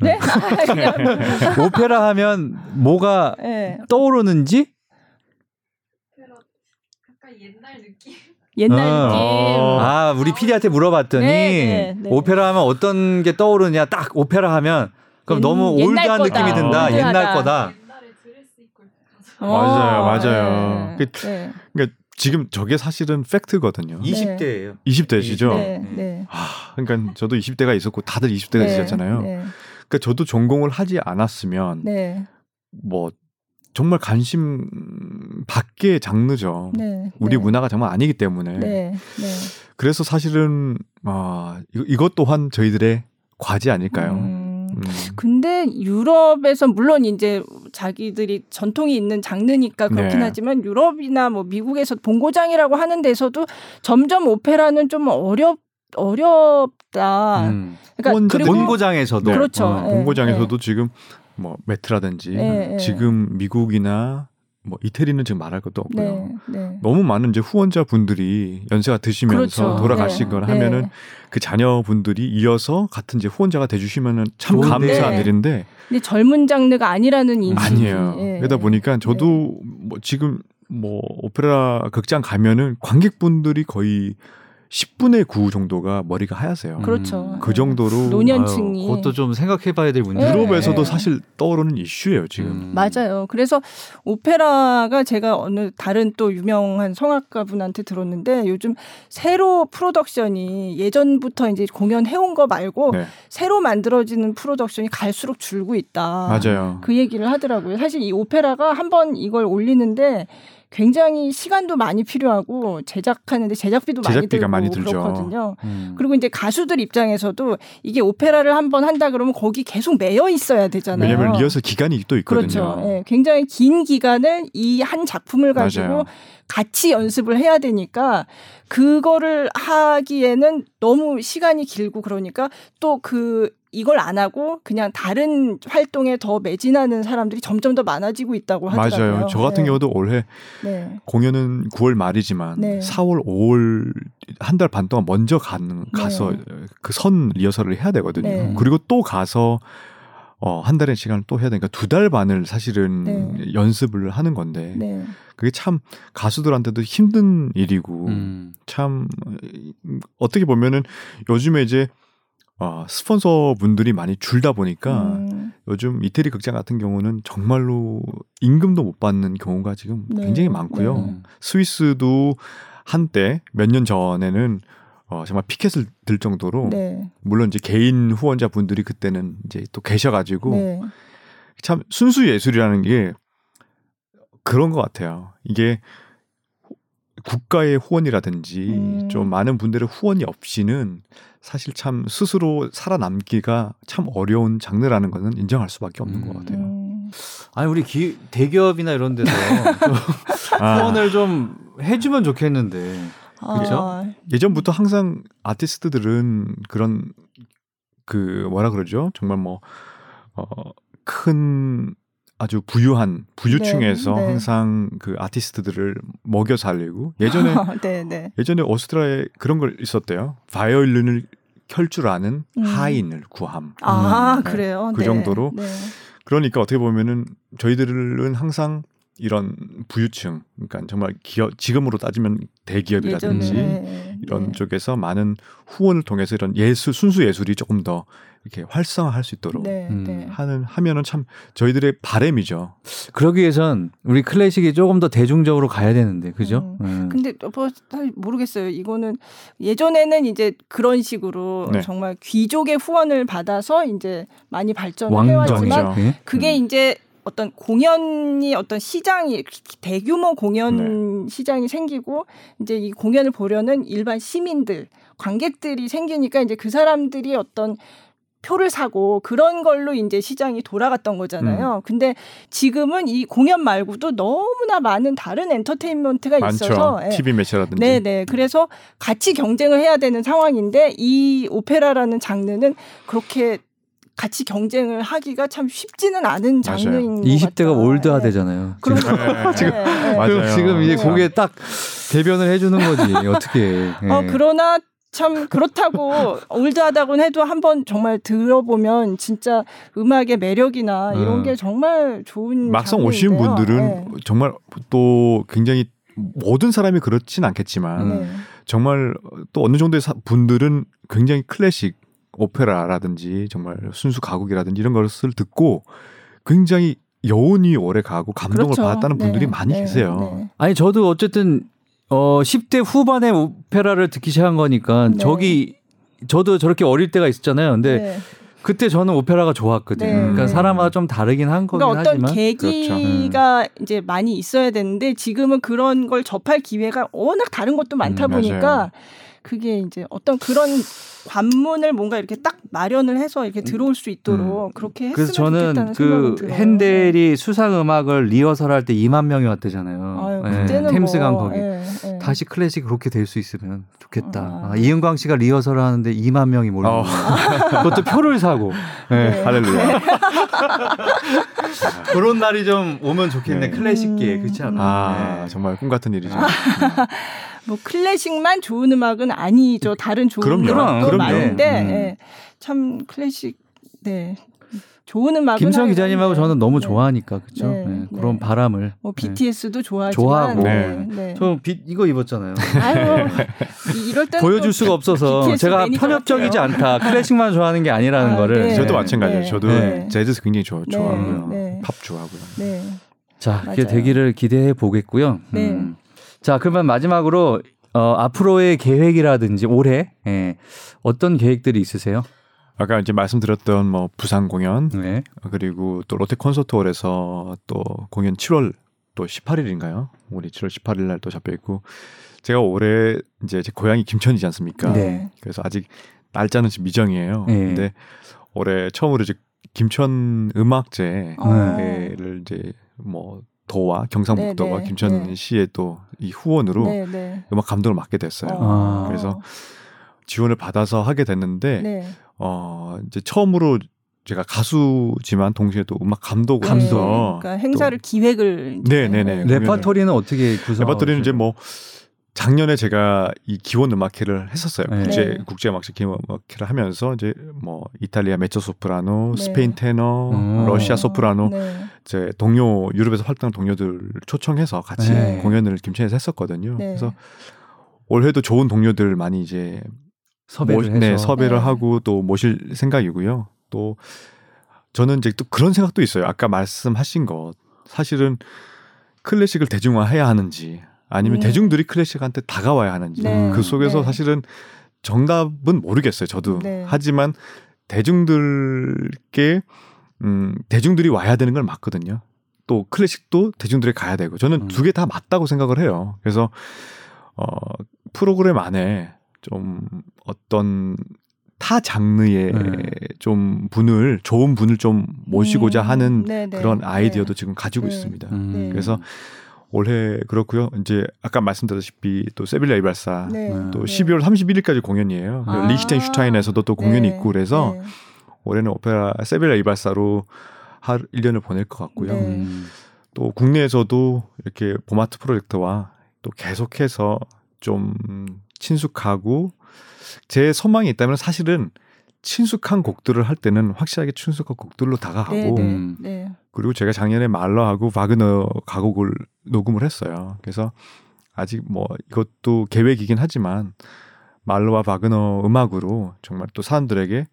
Speaker 1: 네. 음. 오페라 하면 뭐가 네. 떠오르는지?
Speaker 4: 옛날 느낌.
Speaker 2: 옛날 어. 느낌.
Speaker 1: 아, 우리 피디한테 물어봤더니 네, 네, 네, 오페라 하면 어떤 게 떠오르냐? 딱 오페라 하면 그럼 옛, 너무 올드한 거다. 느낌이 든다. 어. 옛날 거다.
Speaker 4: 맞아요,
Speaker 3: 아, 맞아요. 네. 그, 네. 그러니까 지금 저게 사실은 팩트거든요.
Speaker 1: 20대예요.
Speaker 3: 20대시죠. 네, 네. 하, 아, 그러니까 저도 20대가 있었고 다들 20대가 있었잖아요. 그러니까 저도 전공을 하지 않았으면 네. 뭐 정말 관심 밖의 장르죠. 네, 우리 네. 문화가 정말 아니기 때문에. 네, 네. 그래서 사실은 어, 이것 또한 저희들의 과제 아닐까요? 음, 음.
Speaker 2: 근데 유럽에서 물론 이제 자기들이 전통이 있는 장르니까 네. 그렇긴 하지만 유럽이나 뭐 미국에서 본고장이라고 하는 데서도 점점 오페라는 좀 어렵 어렵다.
Speaker 1: 음.
Speaker 2: 그러니까
Speaker 1: 그리고, 본고장에서도
Speaker 2: 그렇죠. 어,
Speaker 3: 예, 본고장에서도 네. 지금 뭐매트라든지 네, 예, 지금 미국이나 뭐 이태리는 지금 말할 것도 없고요. 네, 네. 너무 많은 이제 후원자 분들이 연세가 드시면서 그렇죠. 돌아가시거나 네. 하면은 네. 그 자녀분들이 이어서 같은 이제 후원자가 돼주시면은 참 감사한 일인데.
Speaker 2: 근데 젊은 장르가 아니라는
Speaker 3: 인식. 아니에요. 그러다 보니까 저도 뭐 지금 뭐 오페라 극장 가면은 관객분들이 거의 10분의 9 정도가 머리가 하얗어요. 음.
Speaker 2: 그렇죠.
Speaker 3: 그 정도로 음.
Speaker 1: 노년층이 아유, 그것도 좀 생각해봐야 될 문제.
Speaker 3: 유럽에서도 네. 사실 떠오르는 이슈예요 지금. 음.
Speaker 2: 맞아요. 그래서 오페라가 제가 어느 다른 또 유명한 성악가 분한테 들었는데 요즘 새로 프로덕션이 예전부터 이제 공연해온 거 말고 네. 새로 만들어지는 프로덕션이 갈수록 줄고 있다.
Speaker 3: 맞아요.
Speaker 2: 그 얘기를 하더라고요. 사실 이 오페라가 한 번 이걸 올리는데 굉장히 시간도 많이 필요하고 제작하는데 제작비도 제작비가 많이 들고 많이 그렇거든요. 음. 그리고 이제 가수들 입장에서도 이게 오페라를 한번 한다 그러면 거기 계속 매여 있어야 되잖아요.
Speaker 3: 왜냐하면 리허설 기간이 또 있거든요. 그렇죠. 네,
Speaker 2: 굉장히 긴 기간을 이 한 작품을 가지고 맞아요. 같이 연습을 해야 되니까 그거를 하기에는 너무 시간이 길고 그러니까 또그 이걸 안 하고 그냥 다른 활동에 더 매진하는 사람들이 점점 더 많아지고 있다고 하더라고요. 맞아요.
Speaker 3: 저 같은 네. 경우도 올해 네. 공연은 9월 말이지만 네. 4월, 5월 한 달 반 동안 먼저 간, 네. 가서 그 선 리허설을 해야 되거든요. 네. 그리고 또 가서 어, 한 달의 시간을 또 해야 되니까 두 달 반을 사실은 네. 연습을 하는 건데 그게 참 가수들한테도 힘든 일이고 음. 참 어떻게 보면은 요즘에 이제 어, 스폰서 분들이 많이 줄다 보니까 음. 요즘 이태리 극장 같은 경우는 정말로 임금도 못 받는 경우가 지금 네. 굉장히 많고요. 네. 스위스도 한때 몇 년 전에는 어, 정말 피켓을 들 정도로 네. 물론 이제 개인 후원자 분들이 그때는 이제 또 계셔가지고 네. 참 순수 예술이라는 게 그런 것 같아요. 이게 국가의 후원이라든지 음. 좀 많은 분들의 후원이 없이는 사실 참 스스로 살아남기가 참 어려운 장르라는 것은 인정할 수밖에 없는 음. 것 같아요. 네.
Speaker 1: 아니 우리 기, 대기업이나 이런 데서 좀 아. 후원을 좀 해주면 좋겠는데 그렇죠? 아.
Speaker 3: 예전부터 항상 아티스트들은 그런 그 뭐라 그러죠? 정말 뭐 어, 큰 아주 부유한 부유층에서 네, 네. 항상 그 아티스트들을 먹여 살리고 예전에 네, 네, 예전에 오스트라에 그런 걸 있었대요. 바이올린을 켤 줄 아는 음. 하인을 구함.
Speaker 2: 아 음. 그래요.
Speaker 3: 그 네. 정도로. 네. 그러니까 어떻게 보면은 저희들은 항상 이런 부유층, 그러니까 정말 기업 지금으로 따지면 대기업이라든지 예전에, 이런 네. 쪽에서 많은 후원을 통해서 이런 예술 순수 예술이 조금 더 이렇게 활성화할 수 있도록 네, 네. 음. 하는 하면은 참 저희들의 바램이죠.
Speaker 1: 그러기 위해선 우리 클래식이 조금 더 대중적으로 가야 되는데 그죠? 음.
Speaker 2: 음. 근데 뭐 모르겠어요. 이거는 예전에는 이제 그런 식으로 네. 정말 귀족의 후원을 받아서 이제 많이 발전을 해왔지만 그게 음. 이제 어떤 공연이 어떤 시장이 대규모 공연 네. 시장이 생기고 이제 이 공연을 보려는 일반 시민들 관객들이 생기니까 이제 그 사람들이 어떤 표를 사고 그런 걸로 이제 시장이 돌아갔던 거잖아요. 음. 근데 지금은 이 공연 말고도 너무나 많은 다른 엔터테인먼트가 많죠. 있어서
Speaker 3: TV 예. 매체라든지. 네, 네.
Speaker 2: 그래서 같이 경쟁을 해야 되는 상황인데 이 오페라라는 장르는 그렇게 같이 경쟁을 하기가 참 쉽지는 않은 장르인 20대가
Speaker 1: 올드화 네. 되잖아요. 네, 네, 네. 지금 네. 지금, 네. 지금 이제 그게 딱 대변을 해주는 거지 어떻게?
Speaker 2: 어 그러나 참 그렇다고 올드하다곤 해도 한번 정말 들어보면 진짜 음악의 매력이나 이런 음. 게 정말 좋은
Speaker 3: 막상 오신 분들은 정말 또 굉장히 모든 사람이 그렇진 않겠지만 정말 또 어느 정도의 분들은 굉장히 클래식 오페라라든지 정말 순수 가곡이라든지 이런 것을 듣고 굉장히 여운이 오래 가고 감동을 그렇죠. 받았다는 네. 분들이 네, 많이 네, 계세요. 네.
Speaker 1: 아니 저도 어쨌든 어 10대 후반에 오페라를 듣기 시작한 거니까 네. 저기 저도 저렇게 어릴 때가 있었잖아요. 근데 네. 그때 저는 오페라가 좋았거든요. 그러니까 사람마다 좀 다르긴 한 거긴 그러니까 어떤
Speaker 2: 하지만 계기가 그렇죠. 음. 이제 많이 있어야 되는데 지금은 그런 걸 접할 기회가 워낙 다른 것도 많다 음, 보니까 맞아요. 그게 이제 어떤 그런 관문을 뭔가 이렇게 딱 마련을 해서 이렇게 들어올 수 있도록 음. 그렇게 했으면 그래서 저는 그
Speaker 1: 핸델이 네. 수상 음악을 리허설할 때 2만 명이 왔대잖아요. 네. 템스강 뭐, 거기 예, 예. 다시 클래식 그렇게 될 수 있으면 좋겠다. 아. 아, 이은광 씨가 리허설을 하는데 2만 명이 몰려. 어. 그것도 표를 사고. 네. 네. 할렐루야. 그런 날이 좀 오면 좋겠네. 클래식계에 음. 그렇지 않아? 음. 아,
Speaker 3: 정말 꿈 같은 일이죠.
Speaker 2: 뭐 클래식만 좋은 음악은 아니죠. 다른 좋은 그럼요. 음악도 그럼요. 많은데 음. 예. 참 클래식 네. 좋은 음악
Speaker 1: 김수아 기자님하고 저는 너무 네. 좋아하니까 그렇죠. 네. 네. 그런 바람을.
Speaker 2: 뭐 네. BTS도 좋아하지만 좋아하고. 네.
Speaker 1: 저 빛 이거 입었잖아요. 아유,
Speaker 2: 이럴 때
Speaker 1: 보여줄 수가 없어서 제가 편협적이지 않다. 클래식만 좋아하는 게 아니라는 아, 거를.
Speaker 3: 저도 마찬가지예요. 저도 재즈 굉장히 좋아, 좋아하고요. 팝 좋아하고요.
Speaker 1: 자, 그게 되기를 기대해 보겠고요. 네. 음. 자, 그러면 마지막으로 어, 앞으로의 계획이라든지 올해 예, 어떤 계획들이 있으세요?
Speaker 3: 아까 이제 말씀드렸던 뭐 부산 공연 네. 그리고 또 롯데 콘서트홀에서 또 공연 7월 또 18일인가요? 우리 7월 18일 날 또 잡혀 있고 제가 올해 이제 제 고향이 김천이지 않습니까? 네. 그래서 아직 날짜는 지금 미정이에요. 네. 근데 올해 처음으로 이제 김천 음악제를 어. 이제 뭐 도와 경상북도와 네네. 네. 김천 네. 시의 또 이 후원으로 네네. 네. 음악 감독을 맡게 됐어요. 아. 그래서 지원을 받아서 하게 됐는데 네. 어 이제 처음으로 제가 가수지만 동시에 또 음악 감독으
Speaker 2: 감독. 네. 그러니까 행사를 또, 기획을
Speaker 3: 네네네
Speaker 1: 레퍼토리는 어떻게 구성?
Speaker 3: 레퍼토리는 이제 뭐 작년에 제가 이 기원 음악회를 했었어요. 네. 국제 네. 국제 음악제 기원 음악회를 하면서 이제 뭐 이탈리아 메조 소프라노, 네. 스페인 테너, 음. 러시아 소프라노 네. 이제 동료 유럽에서 활동하 동료들 초청해서 같이 네. 공연을 김천에서 했었거든요. 네. 그래서 올해도 좋은 동료들 많이 이제 섭외를 모, 네, 섭외를 하고 또 모실 생각이고요. 또 저는 이제 또 그런 생각도 있어요. 아까 말씀하신 것 사실은 클래식을 대중화해야 하는지 아니면 네. 대중들이 클래식한테 다가와야 하는지 네. 그 속에서 네. 사실은 정답은 모르겠어요. 저도 네. 하지만 대중들께 음, 대중들이 와야 되는 걸 맞거든요. 또 클래식도 대중들이 가야 되고 저는 음. 두개 다 맞다고 생각을 해요. 그래서 어, 프로그램 안에 좀 어떤 타 장르의 네. 좀 분을 좋은 분을 좀 모시고자 음, 하는 네네, 네. 그런 네. 아이디어도 네. 지금 가지고 네. 있습니다. 음. 그래서 올해 그렇고요. 이제 아까 말씀드렸다시피 또 세빌라 이발사 네. 또 네. 12월 31일까지 공연이에요. 아. 리히텐슈타인에서도 또 공연이 네. 있고 그래서 네. 올해는 오페라 세빌라 이발사로 한 1년을 보낼 것 같고요. 음. 또 국내에서도 이렇게 봄아트 프로젝트와 또 계속해서 좀 친숙하고 제 소망이 있다면 사실은 친숙한 곡들을 할 때는 확실하게 친숙한 곡들로 다가가고 네, 네. 음. 네. 그리고 제가 작년에 말러하고 바그너 가곡을 녹음을 했어요. 그래서 아직 뭐 이것도 계획이긴 하지만 말러와 바그너 음악으로 정말 또 사람들에게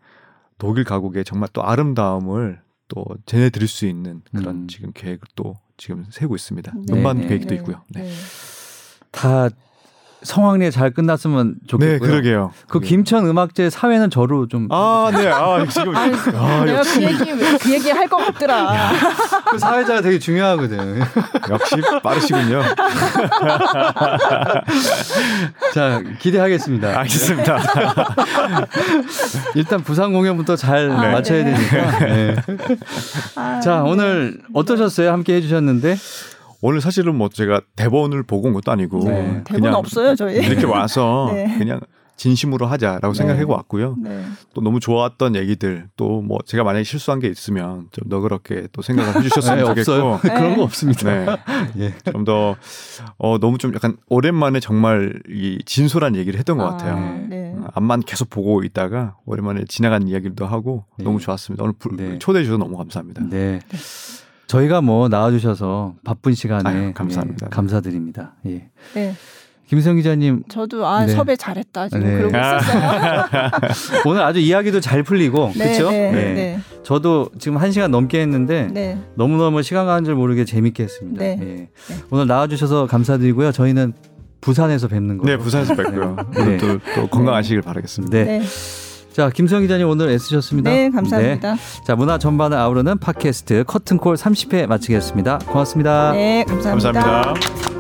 Speaker 3: 독일 가곡의 정말 또 아름다움을 또 전해드릴 수 있는 그런 음. 지금 계획을 또 지금 세고 있습니다. 네, 음반 네, 계획도 네. 있고요.
Speaker 1: 다 성황리에 잘 끝났으면 좋겠고요. 네, 그러게요. 그 네. 김천 음악제 사회는 저로
Speaker 3: 좀 아, 네. 아, 지금 아,
Speaker 2: 아, 내가 그 얘기 그 얘기 할 것 같더라. 야,
Speaker 1: 그 사회자가 되게 중요하거든.
Speaker 3: 역시 빠르시군요.
Speaker 1: 자, 기대하겠습니다.
Speaker 3: 알겠습니다.
Speaker 1: 일단 부산 공연부터 잘 아, 맞춰야 네. 되니까. 네. 아, 자, 네. 오늘 어떠셨어요? 함께 해 주셨는데.
Speaker 3: 오늘 사실은 뭐 제가 대본을 보고 온 것도 아니고 네.
Speaker 2: 대본 없어요 저희
Speaker 3: 이렇게 와서 네. 그냥 진심으로 하자라고 네. 생각하고 왔고요. 네. 또 너무 좋았던 얘기들 또 뭐 제가 만약에 실수한 게 있으면 좀 너그럽게 또 생각을 해주셨으면 네, 좋겠고
Speaker 1: 그런 거 없습니다. 네. 예.
Speaker 3: 좀 더 어, 너무 좀 약간 오랜만에 정말 이 진솔한 얘기를 했던 것 아, 같아요. 아, 앞만 계속 보고 있다가 오랜만에 지나간 이야기도 하고 너무 좋았습니다. 오늘 초대해 주셔서 너무 감사합니다. 네.
Speaker 1: 저희가 뭐 나와주셔서 바쁜 시간에 아유, 예, 감사합니다. 예, 감사드립니다. 예. 네. 김수 기자님.
Speaker 2: 저도 아 네. 섭외 잘했다 지금 네. 그러고 아. 있었어요.
Speaker 1: 오늘 아주 이야기도 잘 풀리고 네, 그렇죠. 네, 저도 지금 한 시간 넘게 했는데 네. 너무 너무 시간 가는 줄 모르게 재밌게 했습니다. 예. 오늘 나와주셔서 감사드리고요. 저희는 부산에서 뵙는 거예요.
Speaker 3: 네, 부산에서 뵙고요. 또, 또 건강하시길 바라겠습니다. 네.
Speaker 1: 자, 김수영 기자님 오늘 애쓰셨습니다.
Speaker 2: 네, 감사합니다. 네.
Speaker 1: 자, 문화 전반을 아우르는 팟캐스트 커튼콜 30회 마치겠습니다. 고맙습니다.
Speaker 2: 네, 감사합니다. 감사합니다.